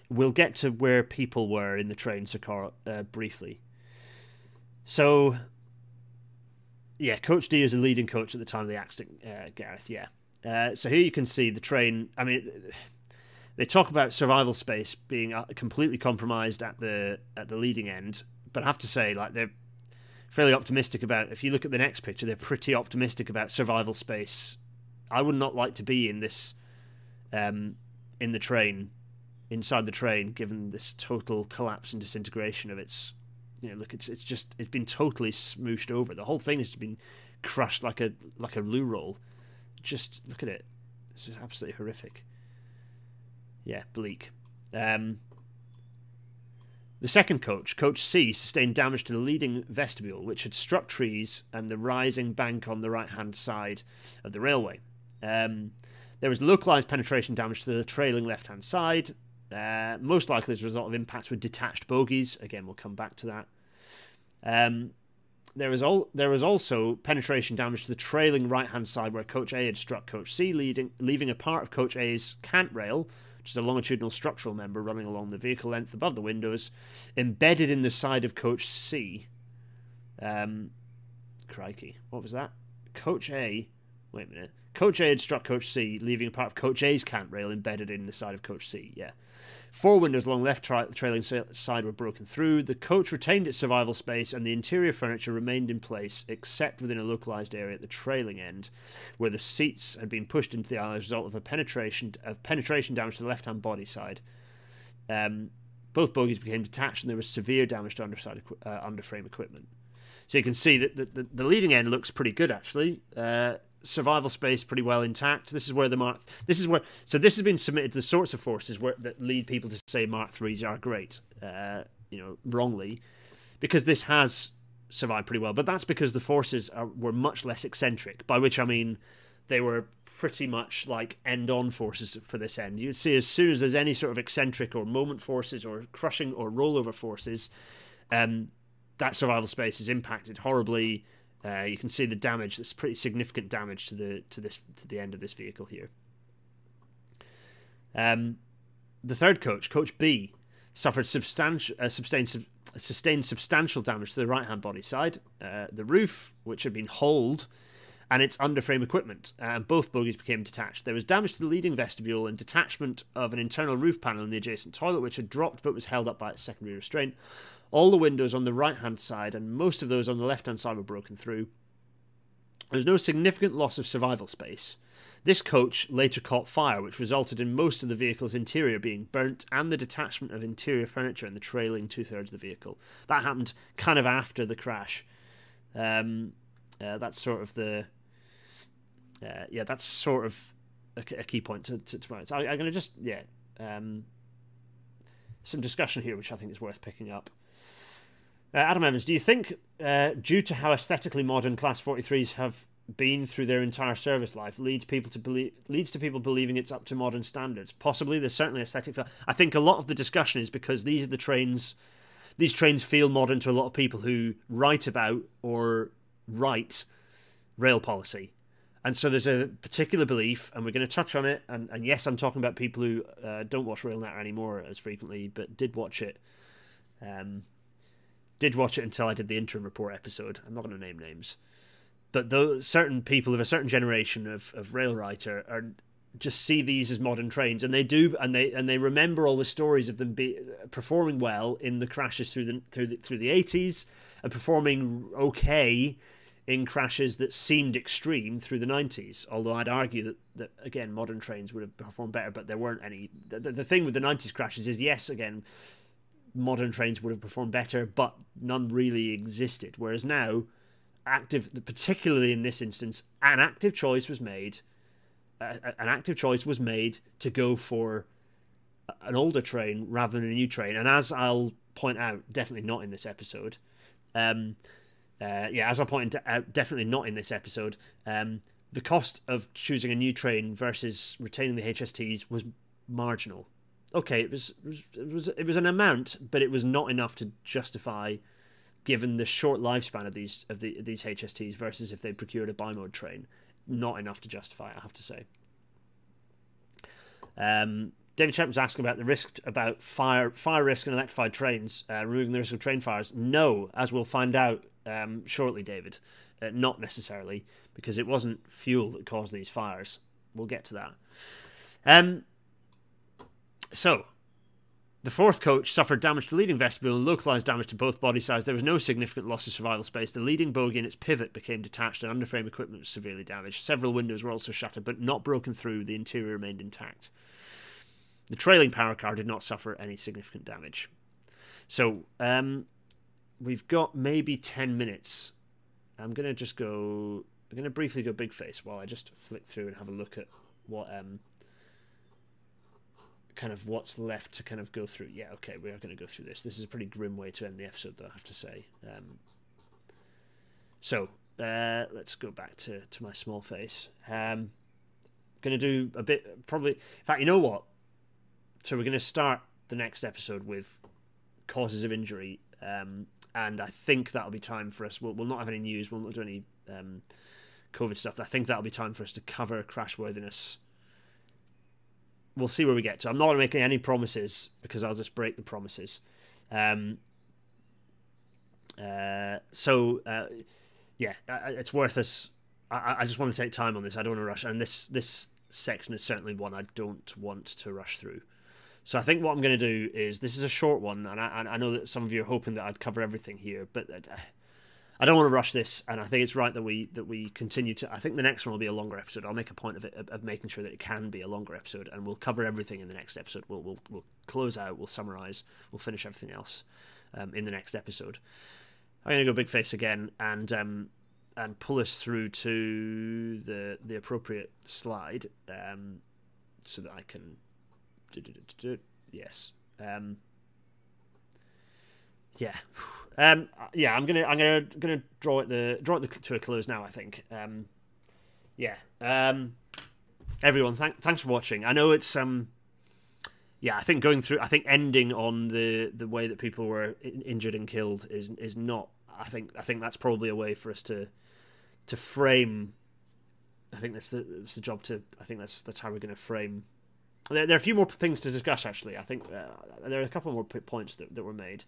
[SPEAKER 1] we'll get to where people were in the train, Sakara, uh, briefly. So, yeah, Coach D is a leading coach at the time of the accident, uh, Gareth. Yeah. Uh, so here you can see the train. I mean, they talk about survival space being uh, completely compromised at the at the leading end, but I have to say, like they're fairly optimistic about. If you look at the next picture, they're pretty optimistic about survival space. I would not like to be in this, um, in the train, inside the train, given this total collapse and disintegration of its you know, look, it's it's just it's been totally smooshed over. The whole thing has been crushed like a like a loo roll. Just look at it. It's just absolutely horrific. Yeah, bleak. Um, the second coach, Coach C, sustained damage to the leading vestibule, which had struck trees and the rising bank on the right hand side of the railway. Um, there was localized penetration damage to the trailing left hand side, uh, most likely as a result of impacts with detached bogies. Again, we'll come back to that. Um, there was all there was also penetration damage to the trailing right hand side where Coach A had struck Coach C, leading, leaving a part of Coach A's cant rail, which is a longitudinal structural member running along the vehicle length above the windows, embedded in the side of Coach C. Um, crikey, what was that? Coach A. Wait a minute. Coach A had struck Coach C, leaving a part of Coach A's cant rail embedded in the side of Coach C. Yeah. Four windows along left tra- trailing side were broken through. The coach retained its survival space, and the interior furniture remained in place, except within a localized area at the trailing end, where the seats had been pushed into the aisle as a result of a penetration of penetration damage to the left-hand body side. Um, both bogies became detached, and there was severe damage to underside uh, underframe equipment. So you can see that the, the, the leading end looks pretty good actually. Uh, survival space pretty well intact. This is where the Mark. This is where. So this has been submitted to the sorts of forces where that lead people to say Mark threes are great. Uh, you know, wrongly, because this has survived pretty well. But that's because the forces are, were much less eccentric. By which I mean, they were pretty much like end-on forces for this end. You'd see as soon as there's any sort of eccentric or moment forces or crushing or rollover forces, um, that survival space is impacted horribly uh, you can see the damage. That's pretty significant damage to the to this to the end of this vehicle here. Um, the third coach, Coach B, suffered substantial uh, sustained sustained substantial damage to the right hand body side, uh, the roof, which had been holed, and its underframe equipment. And both bogies became detached. There was damage to the leading vestibule and detachment of an internal roof panel in the adjacent toilet, which had dropped but was held up by its secondary restraint. All the windows on the right hand side and most of those on the left hand side were broken through. There was no significant loss of survival space. This coach later caught fire, which resulted in most of the vehicle's interior being burnt and the detachment of interior furniture in the trailing two thirds of the vehicle. That happened kind of after the crash. Um, uh, that's sort of the. Uh, yeah, that's sort of a, a key point to, to, to So I, am going to just, yeah. Um, some discussion here, which I think is worth picking up. Uh, Adam Evans, do you think, uh, due to how aesthetically modern Class 43s have been through their entire service life leads people to believe leads to people believing it's up to modern standards. Possibly there's certainly aesthetic. I think a lot of the discussion is because these are the trains. These trains feel modern to a lot of people who write about or write rail policy. And so there's a particular belief, and we're going to touch on it. And, and yes, I'm talking about people who uh, don't watch RailNatter anymore as frequently, but did watch it. Um, did watch it until I did the interim report episode. I'm not going to name names. But those certain people of a certain generation of, of rail writer are just see these as modern trains and they do and they and they remember all the stories of them be performing well in the crashes through the through the through the 80s and performing okay in crashes that seemed extreme through the 90s although I'd argue that, that again modern trains would have performed better but there weren't any. The, the, the thing with the 90s crashes is yes again modern trains would have performed better but none really existed whereas now active, particularly in this instance, an active choice was made. Uh, an active choice was made to go for an older train rather than a new train, and as I'll point out, definitely not in this episode. Um, uh, yeah, as I pointed out, definitely not in this episode. Um, the cost of choosing a new train versus retaining the HSTs was marginal. Okay, it was, it was it was an amount, but it was not enough to justify given the short lifespan of these of the these HSTs versus if they procured a bimode train, not enough to justify. I have to say. Um, David Chet was asking about the risk about fire fire risk in electrified trains, uh, removing the risk of train fires. No, as we'll find out um, shortly, David, uh, not necessarily because it wasn't fuel that caused these fires. We'll get to that. Um, so the fourth coach suffered damage to the leading vestibule and localized damage to both body sides. There was no significant loss of survival space. The leading bogie and its pivot became detached, and underframe equipment was severely damaged. Several windows were also shattered, but not broken through. The interior remained intact. The trailing power car did not suffer any significant damage. So, um, we've got maybe 10 minutes. I'm going to just go. I'm going to briefly go big face while I just flick through and have a look at what um, kind of what's left to kind of go through. Yeah, okay, we are going to go through this. This is a pretty grim way to end the episode, though, I have to say. Um, so uh, let's go back to, to my small face. Um, going to do a bit, probably. In fact, you know what? So we're going to start the next episode with causes of injury, um, and I think that'll be time for us. We'll, we'll not have any news. We'll not do any um, COVID stuff. I think that'll be time for us to cover crashworthiness we'll see where we get to. I'm not make any promises because I'll just break the promises. Um, uh, so uh, yeah, it's worth us. I, I, just want to take time on this. I don't want to rush, and this this section is certainly one I don't want to rush through. So I think what I'm going to do is this is a short one, and I, I know that some of you are hoping that I'd cover everything here, but uh, I don't want to rush this, and I think it's right that we that we continue to. I think the next one will be a longer episode. I'll make a point of it of, making sure that it can be a longer episode, and we'll cover everything in the next episode. We'll we'll, we'll close out, we'll summarize, we'll finish everything else um, in the next episode. I'm gonna go big face again and um, and pull us through to the the appropriate slide um, so that I can. Yes. Um, yeah. Um, yeah, I'm gonna I'm gonna gonna draw it the draw it to a close now. I think. Um, yeah. Um, everyone, thank, thanks for watching. I know it's um, yeah. I think going through, I think ending on the the way that people were injured and killed is is not. I think I think that's probably a way for us to to frame. I think that's the that's the job to. I think that's that's how we're going to frame. There, there are a few more things to discuss. Actually, I think uh, there are a couple more points that, that were made.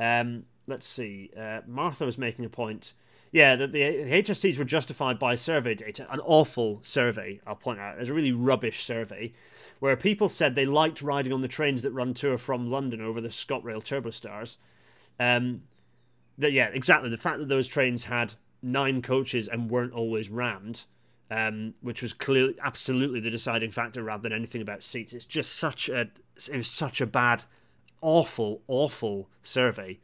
[SPEAKER 1] Um, let's see. Uh, Martha was making a point. Yeah, that the HSTs were justified by survey data. An awful survey, I'll point out. It's a really rubbish survey where people said they liked riding on the trains that run to or from London over the ScotRail Turbostars. Um, that yeah, exactly. The fact that those trains had nine coaches and weren't always rammed, um, which was clearly absolutely the deciding factor rather than anything about seats. It's just such a it was such a bad, awful, awful survey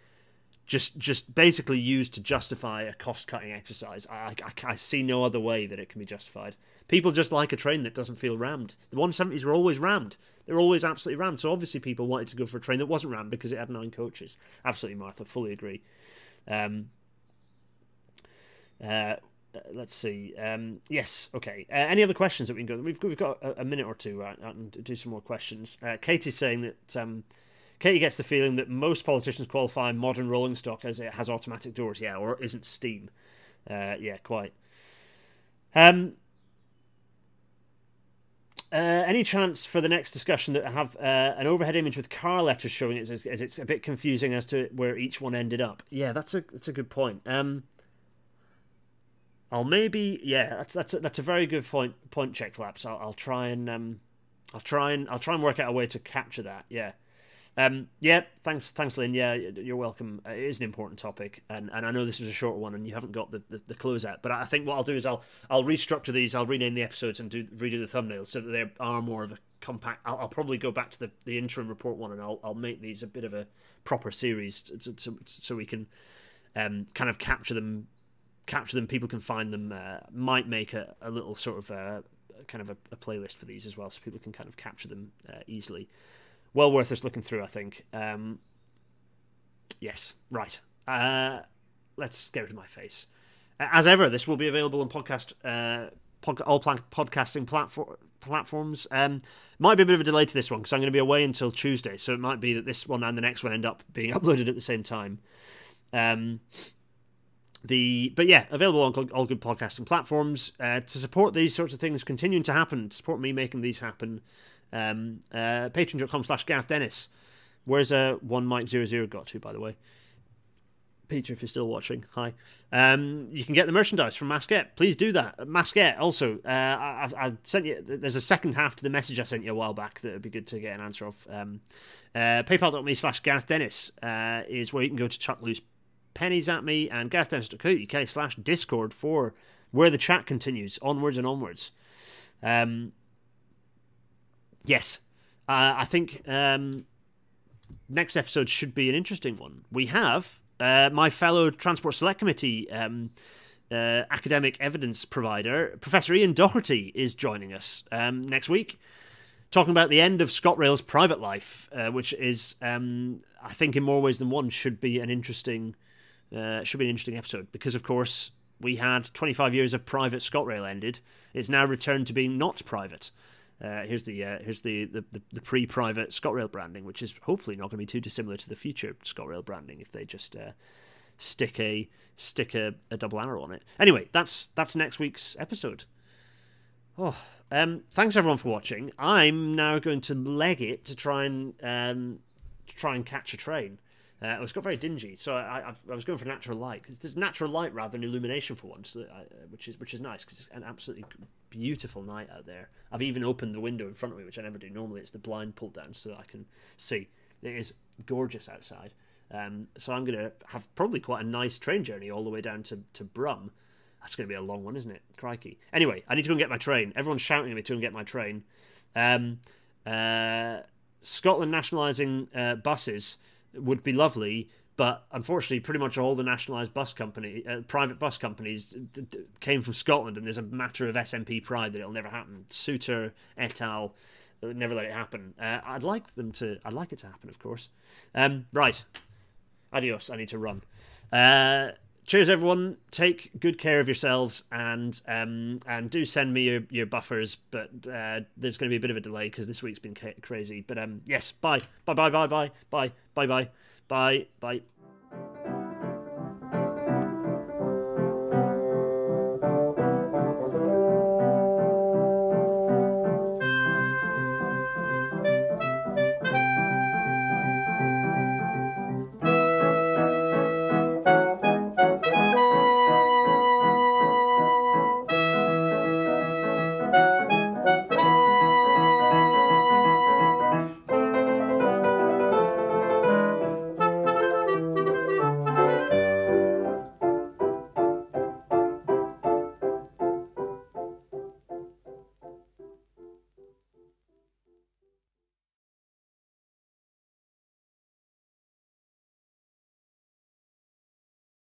[SPEAKER 1] just just basically used to justify a cost cutting exercise. I, I, I, see no other way that it can be justified. People just like a train that doesn't feel rammed. The 170s were always rammed. They were always absolutely rammed. So obviously people wanted to go for a train that wasn't rammed because it had nine coaches. Absolutely, Martha, fully agree. Um, uh, uh, let's see. Um, yes, okay. Uh, any other questions that we can go? We've we've got a, a minute or two right, and do some more questions. Uh, Katie's saying that um, Katie gets the feeling that most politicians qualify modern rolling stock as it has automatic doors, yeah, or isn't steam. Uh, yeah, quite. Um, uh, any chance for the next discussion that I have uh, an overhead image with car letters showing it as, as, it's a bit confusing as to where each one ended up? Yeah, that's a that's a good point. Um, I'll maybe yeah, that's that's a, that's a very good point point check flaps. I'll, I'll try and um, I'll try and I'll try and work out a way to capture that. Yeah. Um, yeah, thanks, thanks, Lynn. Yeah, you're welcome. It is an important topic, and, and I know this was a short one, and you haven't got the, the, the out. But I think what I'll do is I'll I'll restructure these. I'll rename the episodes and do redo the thumbnails so that they are more of a compact. I'll, I'll probably go back to the, the interim report one, and I'll I'll make these a bit of a proper series to, to, so we can um, kind of capture them, capture them. People can find them. Uh, might make a, a little sort of a, kind of a, a, playlist for these as well, so people can kind of capture them uh, easily well worth us looking through. I think. Um, yes, right. Uh, let's get of my face. As ever, this will be available on podcast, uh, pod, all podcasting platform, platforms. Um, might be a bit of a delay to this one because I'm going to be away until Tuesday, so it might be that this one and the next one end up being uploaded at the same time. Um, the but yeah, available on all good podcasting platforms uh, to support these sorts of things continuing to happen. To support me making these happen. Um, uh, Patreon.com slash Gareth Dennis. Where's uh, one Mike zero zero got to, by the way? Peter, if you're still watching, hi. Um, you can get the merchandise from Masket. Please do that. Masket, also, uh, I, I, sent you. There's a second half to the message I sent you a while back that would be good to get an answer of. Um, uh, PayPal.me slash Gareth Dennis uh, is where you can go to chuck loose pennies at me, and GarethDennis.co.uk slash Discord for where the chat continues onwards and onwards. Um, Yes, uh, I think um, next episode should be an interesting one. We have uh, my fellow Transport Select Committee um, uh, academic evidence provider, Professor Ian Doherty, is joining us um, next week, talking about the end of ScotRail's private life, uh, which is, um, I think, in more ways than one, should be an interesting, uh, should be an interesting episode because, of course, we had 25 years of private ScotRail ended. It's now returned to being not private. Uh, here's the uh, here's the, the, the, the, pre-private ScotRail branding, which is hopefully not going to be too dissimilar to the future ScotRail branding if they just uh, stick a stick a, a, double arrow on it. Anyway, that's that's next week's episode. Oh, um, thanks everyone for watching. I'm now going to leg it to try and um, try and catch a train. Uh, it was got very dingy, so I, I, I was going for natural light because there's natural light rather than illumination for once, uh, which is which is nice because it's an absolutely beautiful night out there. I've even opened the window in front of me, which I never do. Normally, it's the blind pulled down so I can see. It is gorgeous outside. Um, so I'm going to have probably quite a nice train journey all the way down to, to Brum. That's going to be a long one, isn't it? Crikey. Anyway, I need to go and get my train. Everyone's shouting at me to go and get my train. Um, uh, Scotland nationalising uh, buses would be lovely, but unfortunately, pretty much all the nationalised bus company, uh, private bus companies, came from Scotland, and there's a matter of SNP pride that it'll never happen. Souter et al. Never let it happen. Uh, I'd like them to. I'd like it to happen, of course. Um, right. Adios. I need to run. Uh, cheers, everyone. Take good care of yourselves, and um, and do send me your, your buffers. But uh, there's going to be a bit of a delay because this week's been crazy. But um, yes, bye, bye, bye, bye, bye, bye, bye, bye. Bye. Bye.